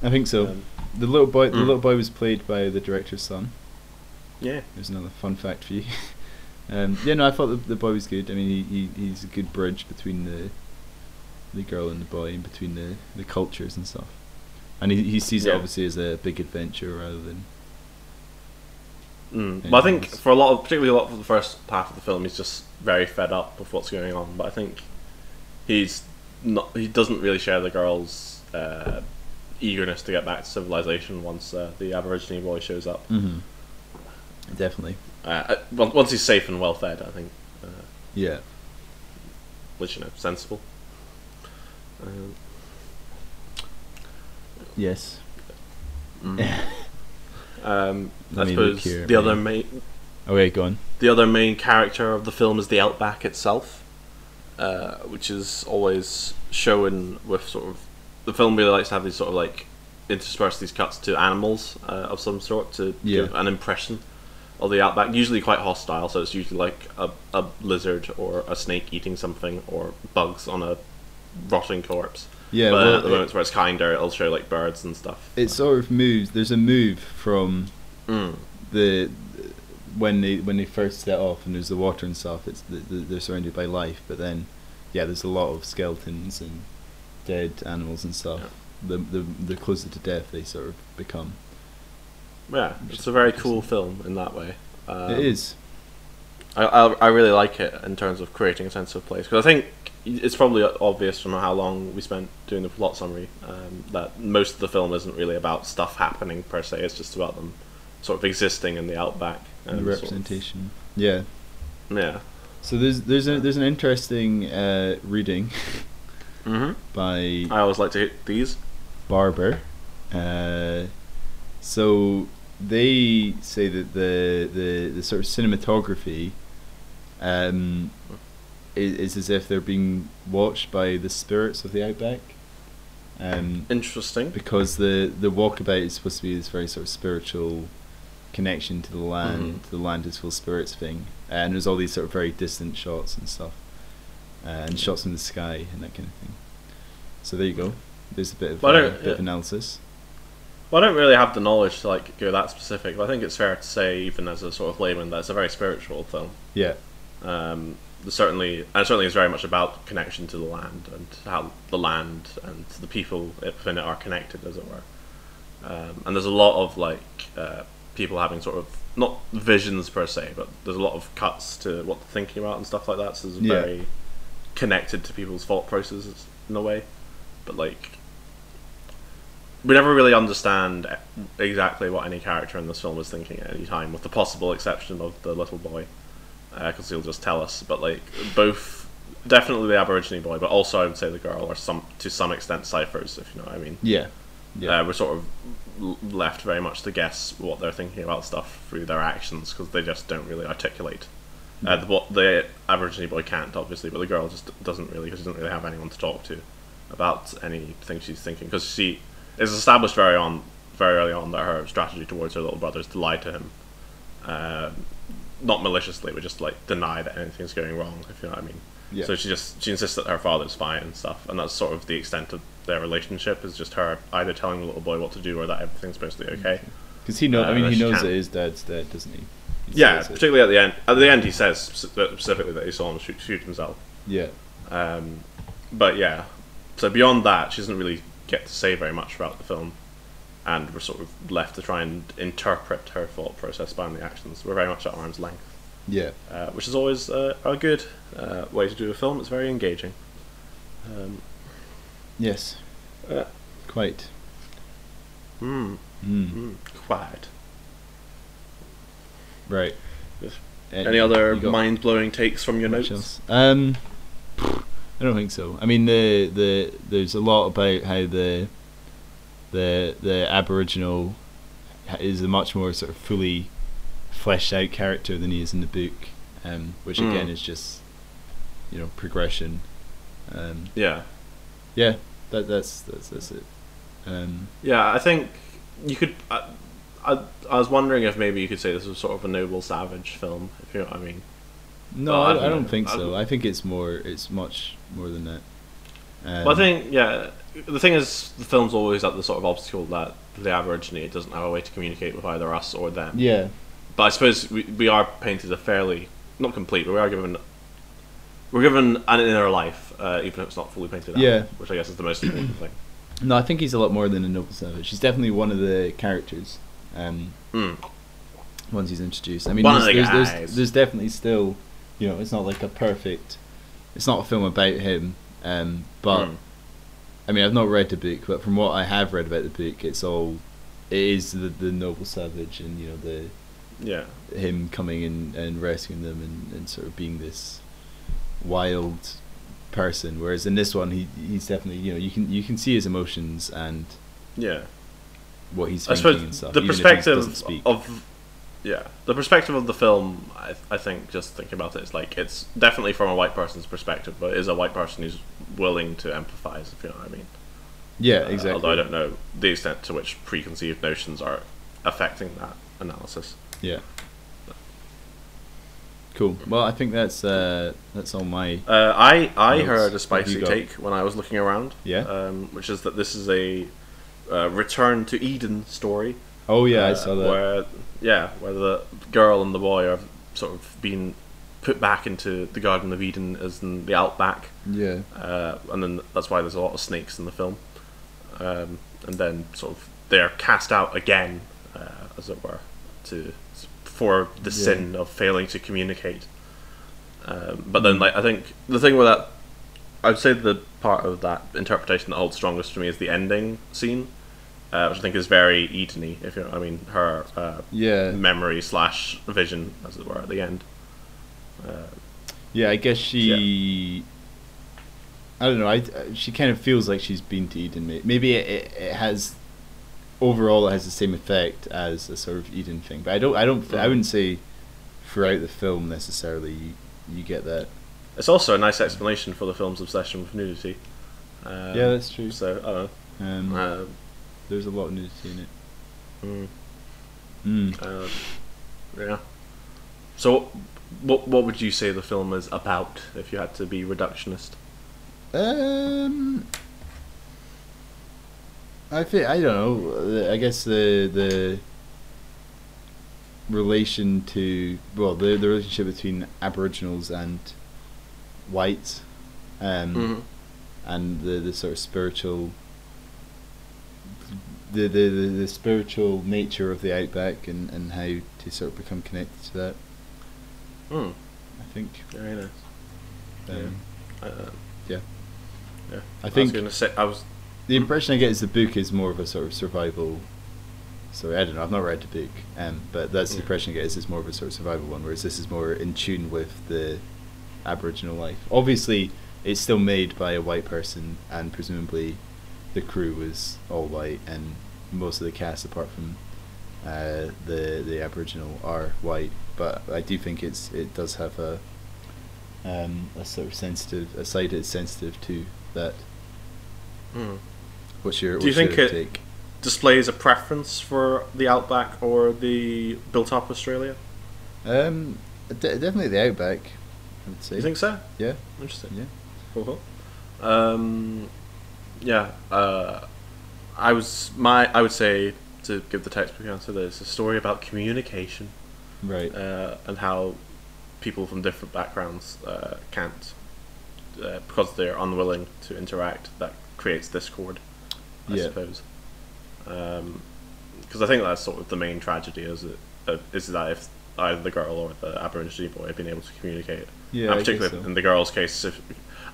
I think so. Um, the little boy, the mm. little boy was played by the director's son. yeah, There's another fun fact for you. (laughs) um, yeah, no, I thought the, the boy was good. I mean, he, he he's a good bridge between the the girl and the boy, and between the, the cultures and stuff. And he he sees it obviously as a big adventure rather than Mm. Yeah, But I think it's- for a lot of, particularly a lot of the first half of the film, he's just very fed up with what's going on. But I think he's not. He doesn't really share the girl's uh, eagerness to get back to civilization once uh, the Aborigine boy shows up. mm-hmm. definitely. Uh, uh, once he's safe and well fed, I think, uh, Yeah, which you know, sensible. Um, yes. mm. (laughs) um, I suppose here the my- other main Okay, go on. the other main character of the film is the outback itself, uh, which is always shown with sort of the film really likes to have these sort of like intersperse these cuts to animals uh, of some sort to Yeah. give an impression of the outback. Usually quite hostile, so it's usually like a, a lizard or a snake eating something or bugs on a rotting corpse. Yeah, but well, at the it- moments where it's kinder, it'll show like birds and stuff. It sort of moves. There's a move from Mm. the when they when they first set off and there's the water and stuff. It's the, the, they're surrounded by life, but then yeah, there's a lot of skeletons and dead animals and stuff. The the the closer to death they sort of become. Yeah, it's a very cool film in that way. Um, it is. I, I I really like it in terms of creating a sense of place because I think it's probably obvious from how long we spent doing the plot summary um, that most of the film isn't really about stuff happening per se. It's just about them sort of existing in the outback. the and sort of- representation. Yeah. yeah. So there's there's a, there's an interesting uh, reading (laughs) hmm by I always like to hit these. Barber. Uh, so they say that the, the, the sort of cinematography um, is, is as if they're being watched by the spirits of the outback. Um, Interesting. because the, the walkabout is supposed to be this very sort of spiritual connection to the land, Mhm. the land is full of spirits thing. And there's all these sort of very distant shots and stuff. Uh, and shots from the sky and that kind of thing. So there you go. There's a bit of, Well, uh, bit of analysis. Well, I don't really have the knowledge to like go that specific, but I think it's fair to say, even as a sort of layman, that it's a very spiritual film. Yeah. Um, certainly, and certainly is very much about connection to the land and how the land and the people within it are connected, as it were. Um, and there's a lot of like uh, people having sort of not visions per se, but there's a lot of cuts to what they're thinking about and stuff like that. So it's Yeah. very connected to people's thought processes in a way. But like, we never really understand exactly what any character in this film is thinking at any time, with the possible exception of the little boy, because he'll just tell us. But like, both definitely the Aborigine boy, but also I would say the girl are some to some extent ciphers, if you know what I mean. Yeah. Yeah. Uh, we're sort of left very much to guess what they're thinking about stuff through their actions because they just don't really articulate. Uh, the, the Aborigine boy can't, obviously, but the girl just doesn't really because she doesn't really have anyone to talk to about anything she's thinking because she is established very on very early on that her strategy towards her little brother is to lie to him, uh, not maliciously, but just like deny that anything's going wrong. If you know what I mean. Yeah. So she just she insists that her father's fine and stuff, and that's sort of the extent of their relationship is just her either telling the little boy what to do or that everything's mostly okay. Because he know, I Uh, mean, he knows that his dad's dead, doesn't he? Yeah, says it. particularly at the end. At the end, he says specifically that he saw him shoot, shoot himself. Yeah. Um, but yeah, so beyond that, she doesn't really get to say very much throughout the film, and we're sort of left to try and interpret her thought process by the actions. We're very much at arm's length, Yeah. uh, which is always uh, a good uh, way to do a film. It's very engaging. Um, Yes. uh, Quite. mm, Mm. mm, quite. Right. Yes. Uh, Any other mind blowing takes from your notes? Um, I don't think so. I mean, the the there's a lot about how the the the Aboriginal is a much more sort of fully fleshed out character than he is in the book, um, which Mm. again is just you know progression. Um, Yeah. yeah, that that's that's that's it. Um, Yeah, I think you could. I, I, I was wondering if maybe you could say this was sort of a noble savage film, if you know what I mean. no, I I, don't I don't think so. I think it's more. It's much more than that. Um, well, I think, yeah, the thing is, the film's always at the sort of obstacle that the Aborigine doesn't have a way to communicate with either us or them. Yeah, But I suppose we, we are painted a fairly, not complete, but we are given. We're given an inner life, uh, even if it's not fully painted out. Yeah. Which I guess is the most important thing. no, I think he's a lot more than a noble savage. He's definitely one of the characters. Um, Mm. once he's introduced. I mean, there's, the there's, there's, there's definitely still, you know, it's not like a perfect. It's not a film about him, um, but Mm. I mean, I've not read the book, but from what I have read about the book, it's all, it is the the noble savage, and you know the Yeah. him coming in and rescuing them, and, and sort of being this wild person. Whereas in this one, he he's definitely you know you can you can see his emotions and Yeah. What he's I thinking and suppose stuff. the even if he perspective of yeah the perspective of the film I, I think just thinking about it, it is like it's definitely from a white person's perspective but it is a white person who's willing to empathize if you know what I mean yeah, Uh, exactly. although I don't know the extent to which preconceived notions are affecting that analysis Yeah. Cool. Well, I think that's uh, that's all my. uh, I I Notes. heard a spicy take when I was looking around Yeah? um, which is that this is a uh, return to Eden story Oh yeah, I uh, saw that. Where, yeah, where the girl and the boy are sort of being put back into the Garden of Eden as in the outback, Yeah. uh, and then that's why there's a lot of snakes in the film. Um, and then sort of they're cast out again, uh, as it were, to for the Yeah. sin of failing to communicate. Um, but then, like, I think the thing with that, I'd say the part of that interpretation that holds strongest for me is the ending scene, uh, which I think is very Edeny. If you know, I mean, her uh, Yeah. memory slash vision, as it were, at the end. Uh, Yeah, I guess she. I don't know. I she kind of feels like she's been to Eden. May- Maybe it, it, it has. Overall, it has the same effect as a sort of Eden thing, but I don't. I don't. I Mm. wouldn't say throughout the film necessarily you, you get that. it's also a nice explanation for the film's obsession with nudity. Um, yeah, that's true. So I don't Um, know. There's a lot of nudity in it. mm. Mm. Uh, yeah. So, what what would you say the film is about if you had to be reductionist? Um, I think I don't know. I guess the the relation to well the the relationship between Aboriginals and whites, um, Mhm. and the the sort of spiritual. The, the, the, the spiritual nature of the outback and, and how to sort of become connected to that Mm, I think very nice. um, Uh, yeah yeah. I think- was gonna say I was. The impression I get is the book is more of a sort of survival. Sorry, I don't know. I've not read the book, um, but that's the impression I get. Is it's more of a sort of survival one, whereas this is more in tune with the Aboriginal life. Obviously, it's still made by a white person, and presumably, the crew was all white, and most of the cast, apart from uh, the the Aboriginal, are white. But I do think it's it does have a um, a sort of sensitive a side that's sensitive to that. Mm. What's your Do you what's think it- take? Displays a preference for the outback or the built-up Australia. Um, de- definitely the outback. I would say. You think so? Yeah, Interesting. yeah. Cool, cool. Um, yeah, uh, I was my I would say to give the textbook answer that it's a story about communication Right. uh, and how people from different backgrounds uh, can't uh, because they're unwilling to interact. That creates discord, I Yeah. suppose. Because I think that's sort of the main tragedy is it uh, is that if either the girl or the Aborigine boy had been able to communicate, Yeah, and particularly so. in the girl's case, if,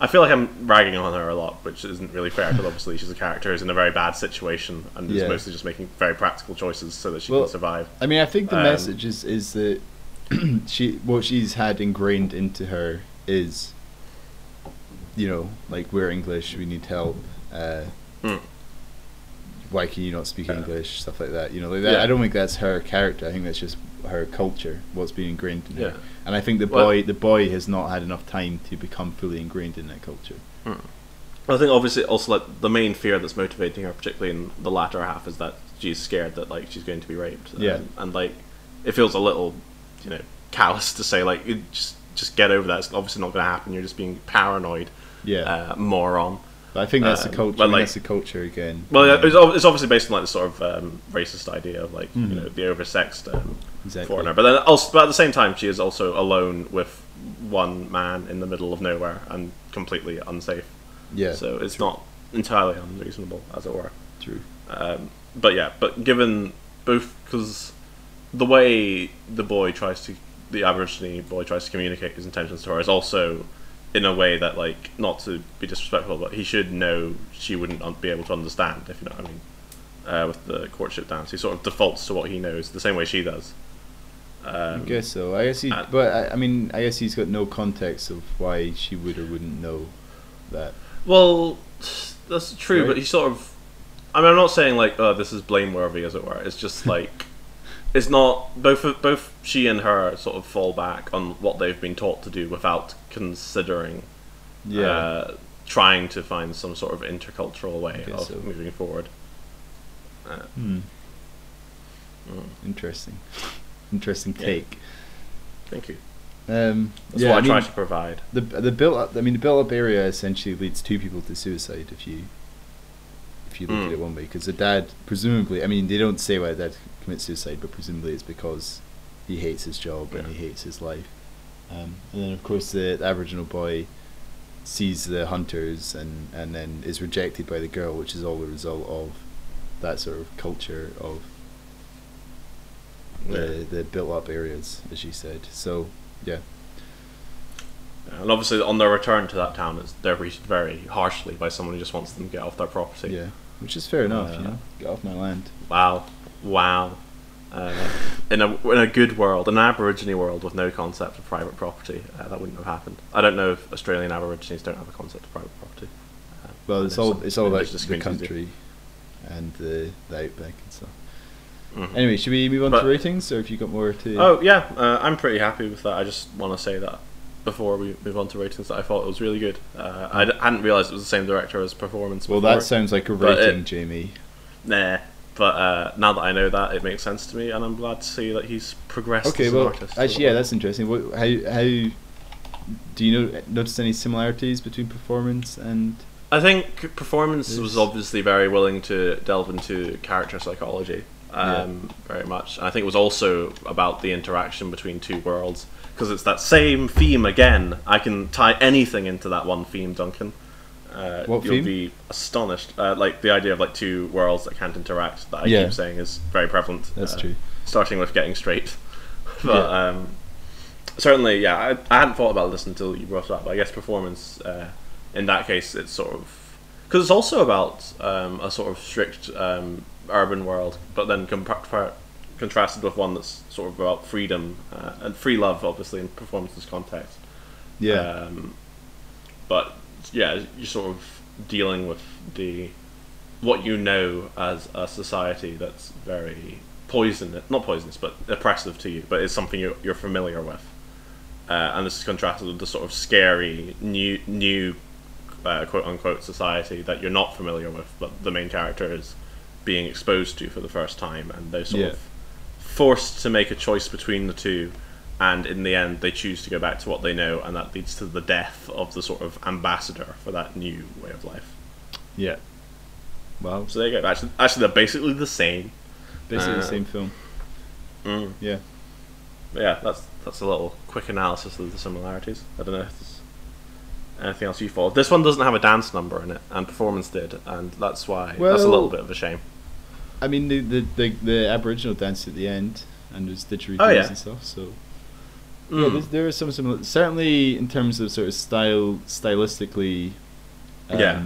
I feel like I'm ragging on her a lot, which isn't really fair because obviously she's a character who's in a very bad situation and is mostly just making very practical choices so that she Well, can survive. I mean, I think the Um, message is is that (clears throat) she what she's had ingrained into her is, you know, like we're English, we need help. Uh, Mm. why can you not speak Yeah. English, stuff like that. You know, like that. Yeah. I don't think that's her character. I think that's just her culture, what's been ingrained in Yeah. her. And I think the Well- boy, the boy has not had enough time to become fully ingrained in that culture. I think obviously also like the main fear that's motivating her, particularly in the latter half, is that she's scared that like she's going to be raped. Yeah. Um, and like it feels a little, you know, callous to say like you just just get over that. It's obviously not going to happen. You're just being paranoid, Yeah, uh, moron. but I think that's um, the culture. but, like- that's the culture again. Well, yeah, Um, it's, obviously based on like the sort of um, racist idea of like Mhm. you know the oversexed um, exactly. foreigner. But then also, but at the same time, she is also alone with one man in the middle of nowhere and completely unsafe. yeah, So it's not entirely unreasonable, as it were. true. Um, but yeah, but given both because the way the boy tries to, the Aborigine boy tries to communicate his intentions to her is also in a way that like not to be disrespectful, but he should know she wouldn't un- be able to understand if you know what I mean. Uh, with the courtship dance, he sort of defaults to what he knows the same way she does. Um, I guess so. I guess he, but I, I mean, I guess he's got no context of why she would or wouldn't know that. Well, that's true, Right. but he sort of. I mean, I'm not saying like, oh, this is blameworthy, as it were. It's just (laughs) like, it's not both. of- Both she and her sort of fall back on what they've been taught to do without considering, Yeah, uh, trying to find some sort of intercultural way of so. moving forward. Uh, hmm. mm, interesting, interesting Yeah. take. thank you. Um, That's yeah, what I, I mean, try to provide. the the built up. I mean, the built up area essentially leads two people to suicide if you if you look Mm. at it one way. Because the dad, presumably, I mean, they don't say why the dad commits suicide, but presumably it's because he hates his job and he hates his life. Um, and then, of course, the, the Aboriginal boy sees the hunters and and then is rejected by the girl, which is all the result of that sort of culture of the the built up areas, as you said. So yeah, And obviously, on their return to that town, it's, they're treated very harshly by someone who just wants them to get off their property. yeah, which is fair enough. Uh, you know, get off my land. Wow, wow. Uh, in a in a good world, an Aborigine world with no concept of private property, uh, that wouldn't have happened. I don't know if Australian Aborigines don't have a concept of private property. Uh, Well, it's all it's all about the communities do. country and the, the outback and stuff. Mhm. Anyway, should we move on But- to ratings, or have you got more to? Oh yeah, uh, I'm pretty happy with that. I just want to say that before we move on to ratings, that I thought it was really good. Uh, I d- hadn't realised it was the same director as Performance. well, before. that sounds like a but it- rating, Jamie. nah. But uh, now that I know that, it makes sense to me, and I'm glad to see that he's progressed Okay, as an well, artist. actually, yeah, that's interesting. What, how how do you know notice any similarities between performance and? I think performance was obviously very willing to delve into character psychology, um, very much. And I think it was also about the interaction between two worlds because it's that same theme again. I can tie anything into that one theme, Duncan. Uh, you'll theme? be astonished. Uh, like the idea of like two worlds that can't interact. That I Yeah. keep saying is very prevalent. That's uh, true. Starting with getting straight, (laughs) but Yeah. um, certainly, yeah, I, I hadn't thought about this until you brought it up. But I guess performance, uh, in that case, it's sort of because it's also about um, a sort of strict um, urban world, but then contrasted with one that's sort of about freedom uh, and free love, obviously in performance's context. Yeah, Um, but yeah, you're sort of dealing with the what you know as a society that's very poisonous, not poisonous, but oppressive to you, but it's something you're, you're familiar with. Uh, and this is contrasted with the sort of scary new new uh, quote unquote society that you're not familiar with, but the main character is being exposed to for the first time, and they're sort Yeah. of forced to make a choice between the two, and in the end, they choose to go back to what they know, and that leads to the death of the sort of ambassador for that new way of life. yeah. Wow, So there you go. Actually, actually, they're basically the same. basically the uh, same film. Mm. Yeah. But yeah, that's that's a little quick analysis of the similarities. I don't know if there's anything else you follow. This one doesn't have a dance number in it, and performance did, and that's why that's a little bit of a shame. I mean, the the, the, the Aboriginal dance at the end and there's didgeridoos Oh, yeah. and stuff. So yeah, Mm. there's, there are some similar. Certainly, in terms of sort of style, stylistically. Um, Yeah.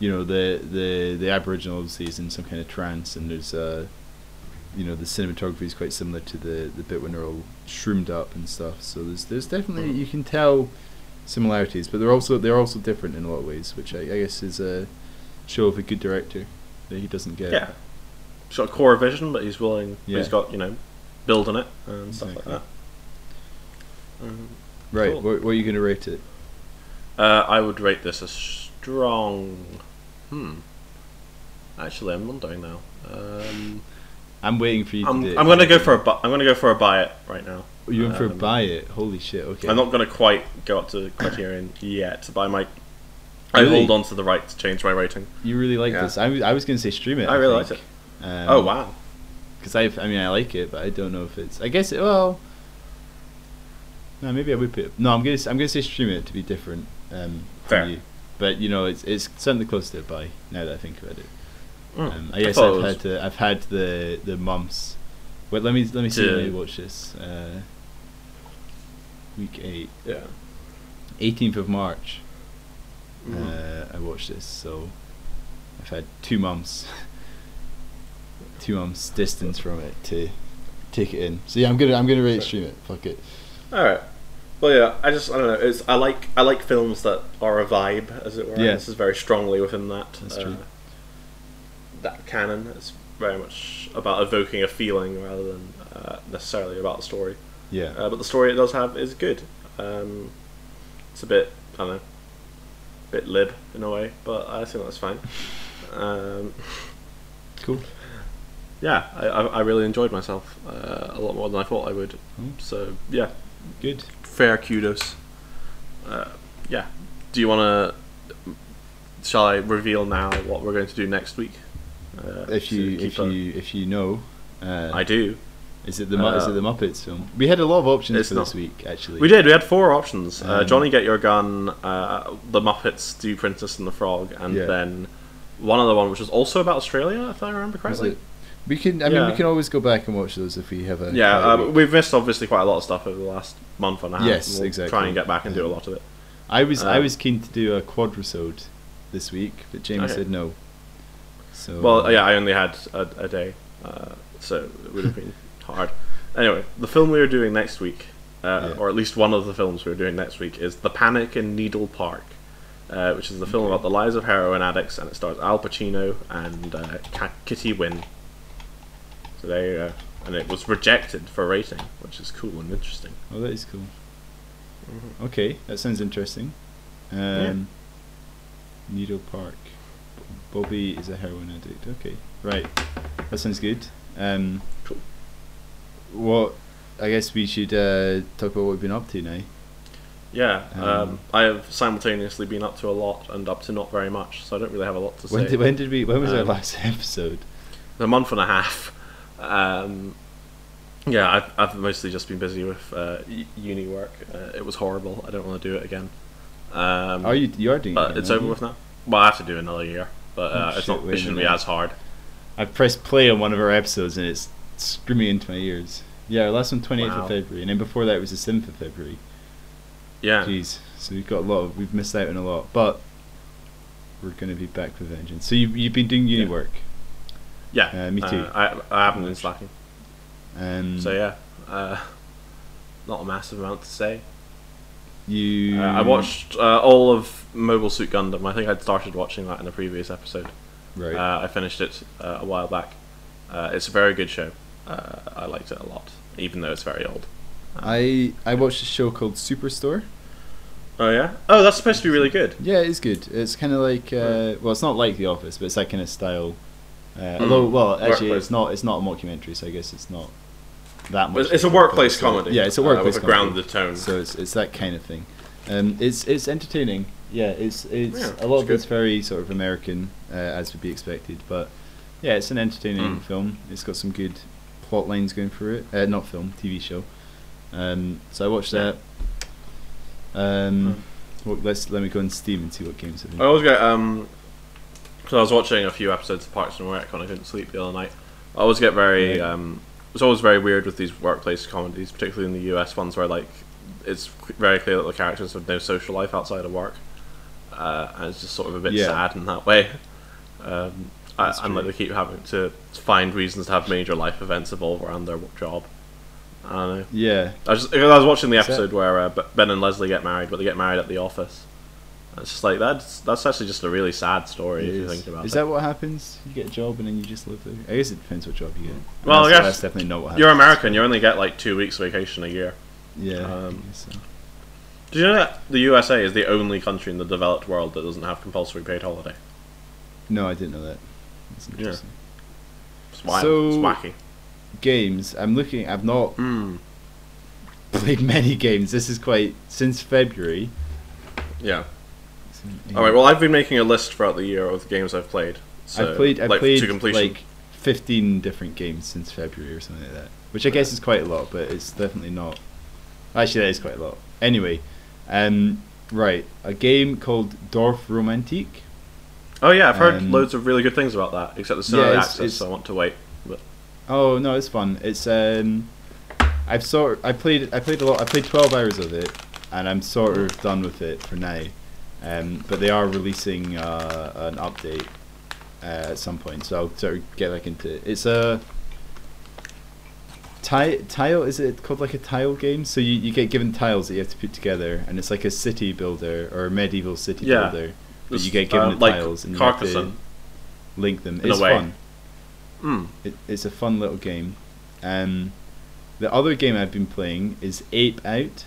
You know the the the Aboriginal obviously is in some kind of trance, and there's uh, you know, the cinematography is quite similar to the the bit when they're all shroomed up and stuff. So there's there's definitely Mm. you can tell similarities, but they're also they're also different in a lot of ways, which I, I guess is a show of a good director. that he doesn't get. Yeah. He's got a core vision, but he's willing. Yeah. He's got you know, building it and stuff Exactly. like that. Um, Right. Cool. What, what are you going to rate it? uh, I would rate this a strong. Hmm. Actually, I'm wondering now. Um, I'm waiting for you I'm, to. I'm gonna go for a. Bu- I'm gonna go for a buy it right now. You're going for a um, buy it. Holy shit. Okay. I'm not gonna quite go up to Criterion yet, but I might. I hold on to the right to change my rating. You really like Yeah. this. I was, I was going to say stream it. I really liked think. Um, oh wow! Because I, I mean, I like it, but I don't know if it's. I guess it. Well, no, maybe I would put. It, no, I'm gonna. I'm gonna say stream it to be different. Um, Fair. You. But you know, it's it's certainly close to it by Now that I think about it. Mm. Um, I guess thought I've had to, I've had the the months. Wait, let me let me see when I watch this. Uh, week eight, Yeah. 18th of March. Mhm. Uh, I watched this, so I've had two months, (laughs) two months distance from it to take it in. So yeah, I'm gonna I'm gonna rate stream it. Fuck it. All right. Well, yeah. I just I don't know. It's I like I like films that are a vibe, as it were. Yeah. This is very strongly within that. That's uh, true. That canon. It's very much about evoking a feeling rather than uh, necessarily about the story. Yeah. Uh, but the story it does have is good. Um, it's a bit I don't know, a bit lib in a way, but I think that's fine. Um, cool. Yeah, I, I, I really enjoyed myself uh, a lot more than I thought I would. Oh. So yeah, Good. fair kudos. Uh, yeah. Do you want to? Shall I reveal now what we're going to do next week? Uh, If you if a- you if you know, uh, I do. Is it the is Uh, it the Muppets film? We had a lot of options for this week actually. We did. We had four options. Uh, Um, Johnny Get Your Gun, uh, The Muppets Do Princess and the Frog, and Yeah. then one other one which was also about Australia, if I remember correctly. We can. I mean, Yeah. we can always go back and watch those if we have a. Yeah, uh, we've missed obviously quite a lot of stuff over the last month and a half. Yes, we'll exactly. Try and get back and do a Um, lot of it. I was I um, was keen to do a quadrisode this week, but Jamie Okay. said no. So Well, yeah, I only had a, a day, uh, so it would have been hard. Anyway, the film we are doing next week, uh, Yeah. or at least one of the films we are doing next week, is The Panic in Needle Park, uh, which is the film about the lives of heroin addicts, and it stars Al Pacino and uh, Kitty Winn. So there you go. And it was rejected for rating, which is cool and interesting. Oh, that is cool. Mm-hmm. Okay, that sounds interesting. Um, Needle Park. Bobby is a heroin addict. Okay, right. That sounds good. Um, Cool. What? I guess we should uh, talk about what we've been up to now. Yeah, um, Um, I have simultaneously been up to a lot and up to not very much, so I don't really have a lot to When say. did when did we? When was our Um, last (laughs) episode? a month and a half. Um, yeah, I've, I've mostly just been busy with uh, uni work. Uh, it was horrible. I don't want to do it again. Um, Are you? You are doing. it it's over you? with now. Well, I have to do another year, but uh, Oh, it's shit, not. It shouldn't be as hard. I pressed play on one of our episodes and it's screaming into my ears. Yeah, our last one, 28th Wow. of February, and then before that it was the 7th of February. Yeah. Jeez, so we've got a lot of, we've missed out on a lot, but we're going to be back with vengeance. So you, you've been doing uni Yeah. work. Yeah. Uh, me too. I, I haven't been slacking. Um, So yeah, uh, (laughs) not a massive amount to say. You. Uh, I watched uh, all of Mobile Suit Gundam. I think I'd started watching that in a previous episode. Right. Uh, I finished it uh, a while back. Uh, it's a very good show. Uh, I liked it a lot, even though it's very old. I I watched a show called Superstore. Oh yeah. Oh, that's supposed to be really good. Yeah, it's good. It's kind of like uh, well, it's not like The Office, but it's that kind of style. Uh, Mm. Although, well, actually, Workplace. it's not. It's not a mockumentary, so I guess it's not that much. It's, it's a workplace comedy. Yeah, it's a uh, workplace with a comedy. grounded tone. So it's it's that kind of thing. Um, it's it's entertaining. Yeah, it's it's Yeah, a lot it's of it's very sort of American uh, as would be expected, but yeah, it's an entertaining Mm. film. It's got some good plot lines going through it. Uh, not film, TV show. Um, so I watched that. Um, well, let's let me go on Steam and see what games have been. I always get um, so I was watching a few episodes of Parks and Rec when I couldn't sleep the other night. I always get very Right. um, it's always very weird with these workplace comedies, particularly in the US ones where like it's very clear that the characters have no social life outside of work, uh, and it's just sort of a bit Yeah. sad in that way. Um, I, and like they keep having to find reasons to have major life events evolve around their job. I don't know. Yeah, I was, just, I was watching the that- episode where uh, Ben and Leslie get married, but they get married at the office. It's just like that's that's actually just a really sad story if you Is, think about is it. that what happens? You get a job and then you just live there. I guess it depends what job you get. Well, I that's, guess that's definitely not what happens. You're American. You only get like two weeks vacation a year. Yeah. I um, so. Did you know that the USA is the only country in the developed world that doesn't have compulsory paid holiday? No, I didn't know that. That's interesting. It's wild. So- it's wacky. Games. I'm looking. I've not Hmm. played (laughs) many games. This is quite since February. Yeah. All right. Well, I've been making a list throughout the year of the games I've played. So, I've played. I've like, played to completion. like 15 different games since February or something like that. Which I guess is quite a lot, but it's definitely not. Actually, that is quite a lot. Anyway, um, right, a game called Dorf Romantique. oh yeah, I've heard um, loads of really good things about that. Except it's still Yeah, access, it's- so I want to wait. But Oh no, it's fun. It's um, I've sort I played I played a lot. I played 12 hours of it, and I'm sort of done with it for now. Um, but they are releasing uh, an update uh, at some point, so I'll sort of get back into it. It's a ti- tile. Is it called like a tile game? So you, you get given tiles that you have to put together, and it's like a city builder or a medieval city Yeah. builder. But It's, you get given uh, the like tiles and you have to link them. in a it's way. fun. Hmm. It, it's a fun little game. Um, the other game I've been playing is Ape Out,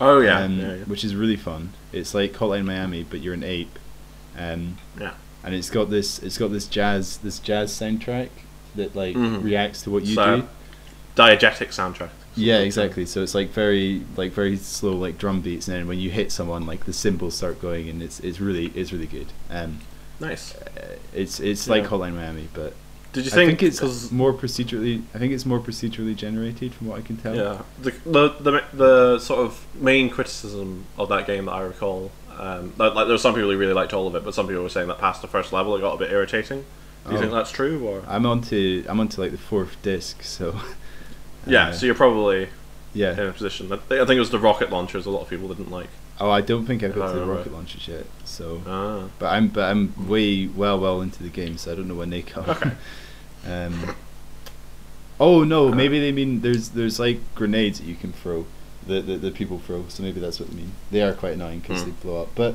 Oh yeah. um, yeah, yeah. which is really fun. It's like Hotline Miami, but you're an ape, um, Yeah. and it's got this it's got this jazz this jazz soundtrack that like Mhm. reacts to what you So, do. Diegetic soundtrack. Yeah, exactly. So it's like very like very slow like drum beats, and then when you hit someone, like the cymbals start going, and it's it's really it's really good. Um, Nice. uh, it's it's like Hotline Miami, but Did you I think? think it's more procedurally. I think it's more procedurally generated from what I can tell. Yeah, the, the the the sort of main criticism of that game that I recall, um, that, like there were some people who really liked all of it, but some people were saying that past the first level it got a bit irritating. Do you Oh. think that's true, or I'm on to I'm on to like the fourth disc, so (laughs) yeah? uh, so you're probably yeah in a position. I think it was the rocket launchers. A lot of people didn't like. Oh, I don't think I've got I to the rocket launchers yet. So, Ah, but I'm but I'm way well well into the game, so I don't know when they come. Okay. (laughs) um. Oh no, maybe they mean there's there's like grenades that you can throw, that the, the people throw. So maybe that's what they mean. They are quite annoying because Hmm. they blow up. But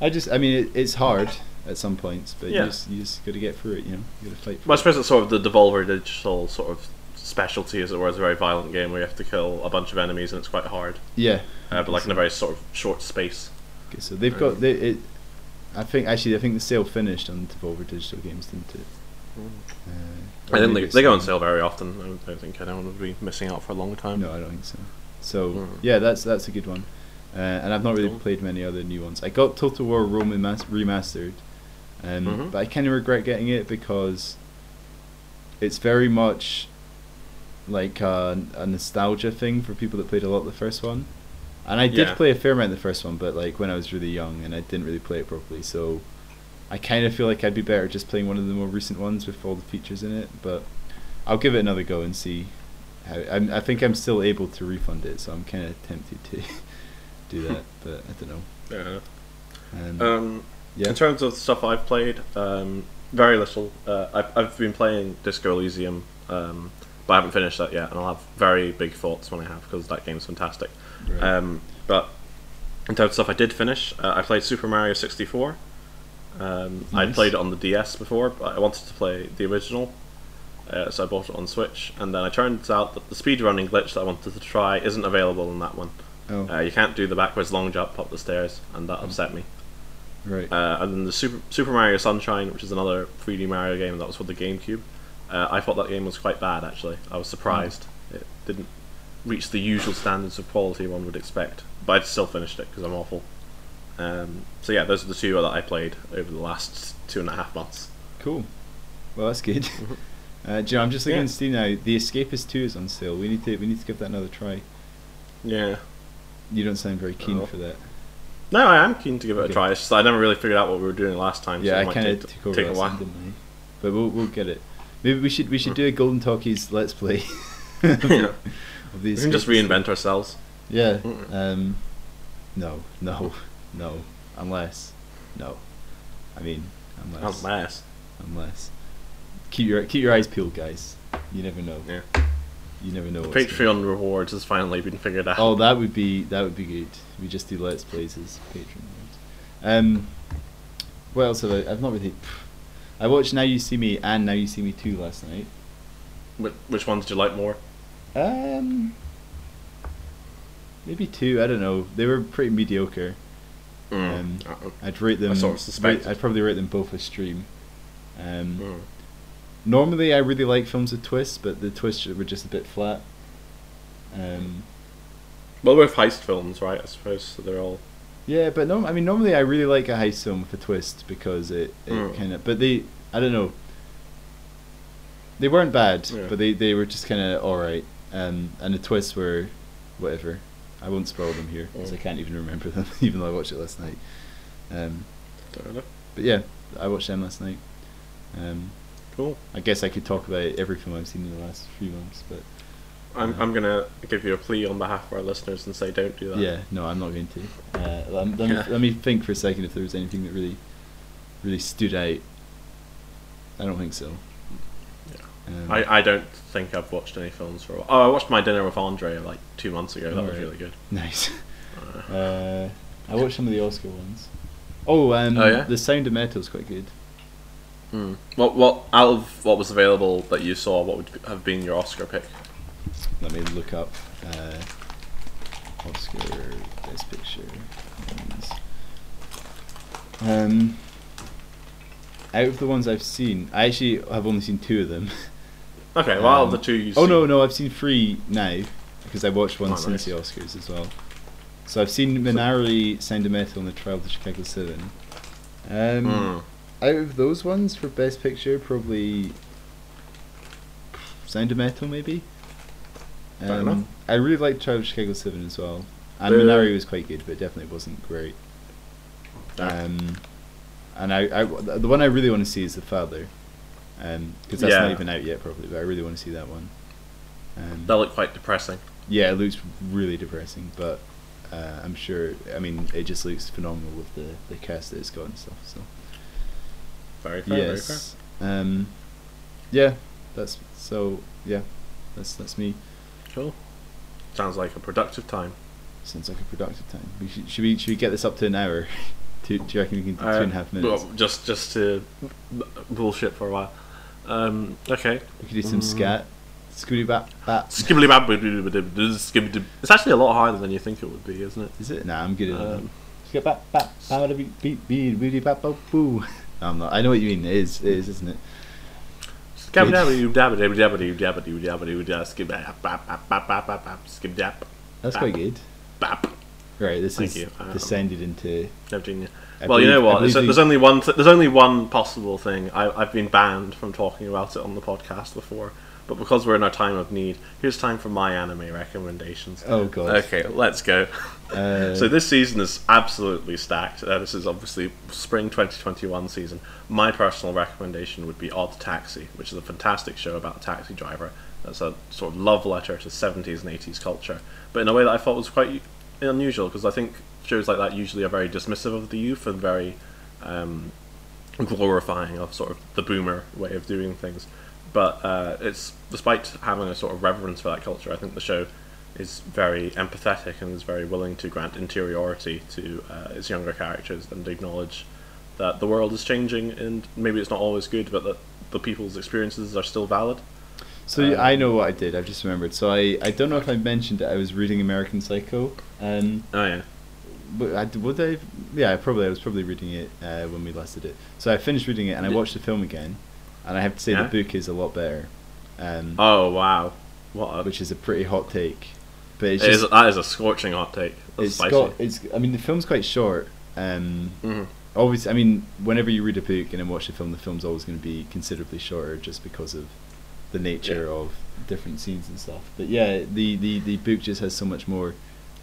I just I mean it, it's hard at some points, but Yeah. you just you just got to get through it. You know, you got to fight. For well, I suppose it's sort of the Devolver Digital sort of specialty, as it were. It's a very violent game where you have to kill a bunch of enemies and it's quite hard, Yeah. uh, but like in a very sort of short space. Okay, so they've got they, it. I think actually I think the sale finished on Devolver Digital Games, didn't it? Or I didn't maybe think it's they go on sale very often. I don't, don't think anyone would be missing out for a long time. No, I don't think so. So Mm. yeah, that's that's a good one. Uh, and I've not really Cool. played many other new ones. I got Total War Rome Remas- remastered, um, Mhm. but I kind of regret getting it because it's very much like a, a nostalgia thing for people that played a lot of the first one. And I did Yeah. play a fair amount of the first one, but like when I was really young and I didn't really play it properly, so I kind of feel like I'd be better just playing one of the more recent ones with all the features in it. But I'll give it another go and see. How, I'm, I think I'm still able to refund it, so I'm kind of tempted to (laughs) do that, but I don't know. Yeah. Um, Um, yeah. In terms of stuff I've played, um, very little. Uh, I've, I've been playing Disco Elysium, um, but I haven't finished that yet, and I'll have very big thoughts when I have because that game's fantastic. Right. Um, but in terms of stuff I did finish, uh, I played Super Mario 64. Um, I'd played it on the DS before, but I wanted to play the original, uh, so I bought it on Switch. And then it turned out that the speedrunning glitch that I wanted to try isn't available in that one. oh, Uh, you can't do the backwards long jump up the stairs, and that upset me. right. Uh, and then the Super Super Mario Sunshine, which is another 3D Mario game that was for the GameCube. Uh, I thought that game was quite bad actually. I was surprised it didn't reach the usual standards of quality one would expect. But I still finished it because I'm awful. Um, so yeah, those are the two that I played over the last two and a half months. cool. Well, that's good. (laughs) Uh, Joe, I'm just looking Yeah. on Steam now. The Escapist 2 is on sale. We need to we need to give that another try. Yeah. You don't sound very keen Oh. for that. No, I am keen to give it Okay. a try. It's just I never really figured out what we were doing last time. so yeah, it I kind of took over take a while. didn't But we'll we'll get it. Maybe we should we should do a Golden Talkies Let's Play. (laughs) (laughs) Yeah. We can just reinvent ourselves. Yeah. Um, no, no, no. Unless, no. I mean, unless, Unless. unless. Keep your keep your eyes peeled, guys. You never know. Yeah. You never know. What's going- Patreon rewards has finally been figured out. Oh, that would be that would be good. We just do let's plays as Patreon. ones. Um, what else have I? I've not really. I watched Now You See Me and Now You See Me Two last night. Which, which one did you like more? Um, maybe two. I don't know. They were pretty mediocre. Mm. Um, Uh, I'd rate them. I sort of suspected. I'd probably rate them both a stream. Um, mm. Normally, I really like films with twists, but the twists were just a bit flat. Um, Well, both heist films, right? I suppose so they're all. yeah, but no, I mean normally I really like a heist film with a twist because it, it Mm. kind of. But they, I don't know. They weren't bad, Yeah. but they, they were just kind of all right. Um, and the twists were, whatever. I won't spoil them here because I Mm. can't even remember them, (laughs) even though I watched it last night. Um, but yeah, I watched them last night. Um, Cool. I guess I could talk about every film I've seen in the last few months, but I'm, Yeah. I'm gonna give you a plea on behalf of our listeners and say don't do that. yeah, no, I'm not going to. Uh, let, let, me, (laughs) let me think for a second if there was anything that really, really stood out. I don't think so. Um, I, I don't think I've watched any films for a while. Oh, I watched My Dinner with Andre like two months ago. That was really good. nice. Uh, (laughs) Uh, I watched some of the Oscar ones. Oh, um, Oh, yeah? The Sound of Metal is quite good. hmm. What what out of what was available that you saw? What would have been your Oscar pick? Let me look up uh, Oscar Best Picture. ones. Um, out of the ones I've seen, I actually have only seen two of them. (laughs) Okay, well, out of Um, the two you. Oh see- no, no, I've seen three now because I watched one Oh, since nice. the Oscars as well. So I've seen Minari, Sound of Metal, and The Trial of the Chicago Seven. Um, Hmm. Out of those ones for Best Picture, probably Sound of Metal, maybe. Um. I really liked Trial of Chicago Seven as well, and The- Minari was quite good, but definitely wasn't great. Ah. Um, and I, I, the one I really want to see is The Father, because that's not even out yet, probably. But I really want to see that one. Um, That looked quite depressing. yeah, it looks really depressing, but uh, I'm sure. I mean, it just looks phenomenal with the, the cast that it's got and stuff. So Very fair. Very fair. um, yeah, that's so. Yeah, that's that's me. Cool. Sounds like a productive time. Sounds like a productive time. We should, should we should we get this up to an hour? (laughs) Two, do you reckon we can do two and a half Uh, minutes? Well, just just to b- bullshit for a while. Um, okay. we could do some Mm. scat. Scooty bap bap. Skibbly bab skibbly It's actually a lot harder than you think it would be, isn't it? Is it? Nah, I'm good at that. Um, Skip bap bap bap bap bap boo. (laughs) No, I'm not. I know what you mean. It is. It is, isn't it? bap bap bap bap bap bap bap skib dap That's Bap. quite good. bap. Right. This Thank is. Um, descended into. I well, you know what? There's, there's only one. Th- there's only one possible thing. I, I've been banned from talking about it on the podcast before, but because we're in our time of need, here's time for my anime recommendations. Oh god. Okay, let's go. Uh, (laughs) so this season is absolutely stacked. Uh, this is obviously spring 2021 season. My personal recommendation would be Odd Taxi, which is a fantastic show about a taxi driver. That's a sort of love letter to 70s and 80s culture, but in a way that I thought was quite unusual because I think shows like that usually are very dismissive of the youth and very um, glorifying of sort of the boomer way of doing things. But uh, it's despite having a sort of reverence for that culture, I think the show is very empathetic and is very willing to grant interiority to uh, its younger characters and acknowledge that the world is changing and maybe it's not always good, but that the people's experiences are still valid. So Um, I know what I did. I've just remembered. So I, I don't know if I mentioned that I was reading American Psycho. Um, Oh yeah, but I, would I? Yeah, probably. I was probably reading it uh, when we last did it. So I finished reading it and I watched the film again, and I have to say Yeah? the book is a lot better. Um, Oh wow, what a, which is a pretty hot take. But it's it is- just that is a scorching hot take. That's it's spicy. got it's. I mean, the film's quite short. Um, Mhm. obviously, I mean, whenever you read a book and then watch the film, the film's always going to be considerably shorter just because of the nature Yeah. of different scenes and stuff. But yeah, the, the, the book just has so much more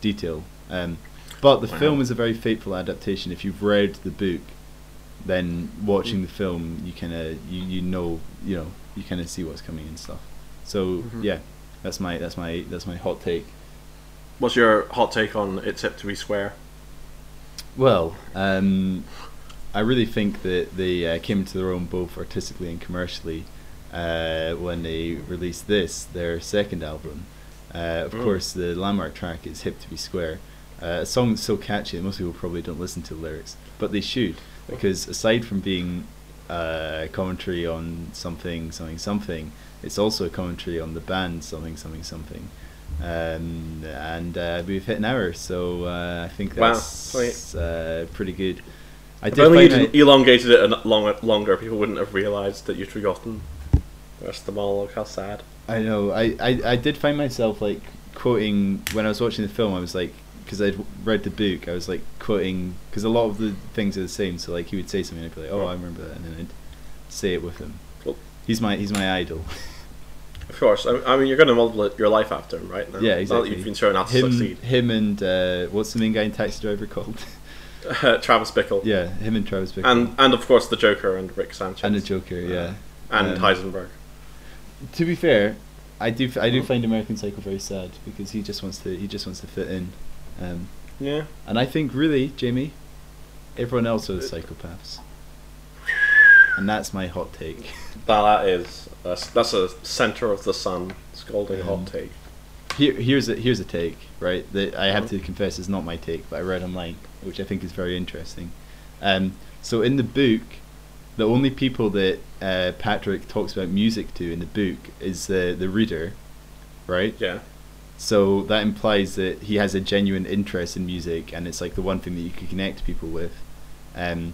detail. Um, but the Wow. film is a very faithful adaptation. If you've read the book, then watching Mm. the film, you kind of you, you know you know you kind of see what's coming and stuff. So Mhm. yeah, that's my that's my that's my hot take. What's your hot take on It's Hip to Be Square? Well, um, I really think that they uh, came into their own both artistically and commercially uh, when they released this, their second album. Uh, of Mm. course, the landmark track is "Hip to Be Square," Uh, a song that's so catchy that most people probably don't listen to the lyrics, but they should because aside from being uh, commentary on something, something, something, it's also a commentary on the band something, something, something. Um, and uh, we've hit an hour, so uh, I think Wow, that's sweet. uh, pretty good. I If only you elongated it a long, longer, people wouldn't have realised that you'd forgotten the rest of the monologue. How sad. I know. I, I, I did find myself like quoting when I was watching the film. I was like, because I'd read the book, I was like quoting because a lot of the things are the same. So like he would say something, and I'd be like, oh, I remember that, and then I'd say it with him. Well- He's my he's my idol. Of course. I, I mean, you're going to model it- your life after him, right? Now, yeah, Now exactly. that you've been shown how to him succeed. him and uh, what's the main guy in Taxi Driver called? (laughs) Travis Bickle. yeah, him and Travis Bickle And, and of course, the Joker and Rick Sanchez. and the Joker. Yeah, And Um, Heisenberg. To be fair, I do f- I do find American Psycho very sad because he just wants to he just wants to fit in, um, Yeah. and I think really Jamie, everyone else are the psychopaths, and that's my hot take. (laughs) That, that is. That's, that's a centre of the sun scalding Um, hot take. Here here's a here's a take right that I have to confess is not my take, but I read online, which I think is very interesting. Um, so in the book, the only people that uh, Patrick talks about music to in the book is the the reader, right? Yeah. So that implies that he has a genuine interest in music, and it's like the one thing that you can connect people with. Um,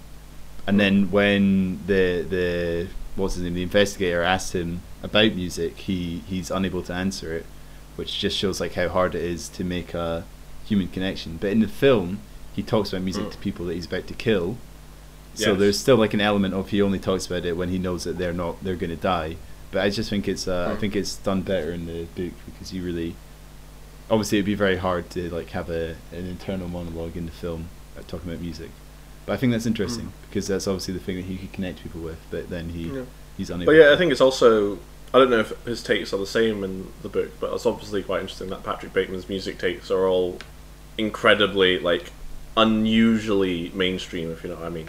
and then when the the what's his name, the investigator asked him about music, he he's unable to answer it, which just shows like how hard it is to make a human connection. But in the film, he talks about music Mm. to people that he's about to kill. So Yes. there's still like an element of he only talks about it when he knows that they're not they're going to die. But I just think it's uh, I Mm. think it's done better in the book because you really obviously it'd be very hard to like have a an internal monologue in the film uh, talking about music. But I think that's interesting Mm. because that's obviously the thing that he could connect people with. But then he Yeah. he's unable. But yeah. I think it's also. I don't know if his takes are the same in the book, but it's obviously quite interesting that Patrick Bateman's music takes are all incredibly, like, unusually mainstream, if you know what I mean.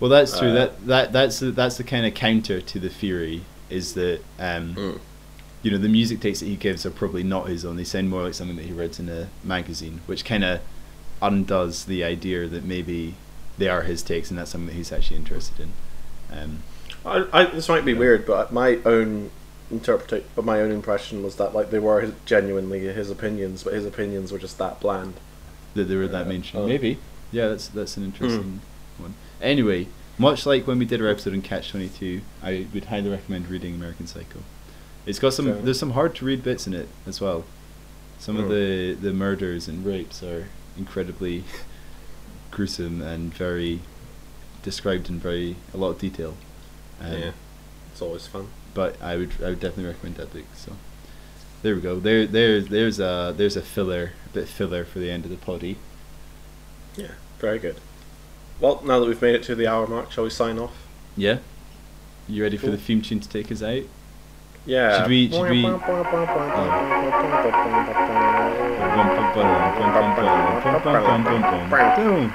Well, that's true. Uh, that that that's the, that's the kind of counter to the theory is that um, Mm. you know the music takes that he gives are probably not his own. They sound more like something that he read in a magazine, which kind of undoes the idea that maybe they are his takes and that's something that he's actually interested in. Um, I, I, this might be Yeah. weird, but my own interpretation, but my own impression was that like they were his, genuinely his opinions, but his opinions were just that bland. that they were that Uh, mainstream. oh. Maybe. Yeah, that's that's an interesting one. Anyway, much like when we did our episode on Catch Twenty Two, I would highly recommend reading American Psycho. It's got some there's some hard to read bits in it as well. Some of Hmm. the the murders and rapes are incredibly (laughs) gruesome and very described in very a lot of detail. Um, yeah, it's always fun. but I would I would definitely recommend that book. So there we go. There there there's a there's a filler a bit filler for the end of the poddy. Yeah, very good. Well, now that we've made it to the hour mark, shall we sign off? Yeah. You ready for the theme tune to take us out? Yeah. Should we- should we- Boom.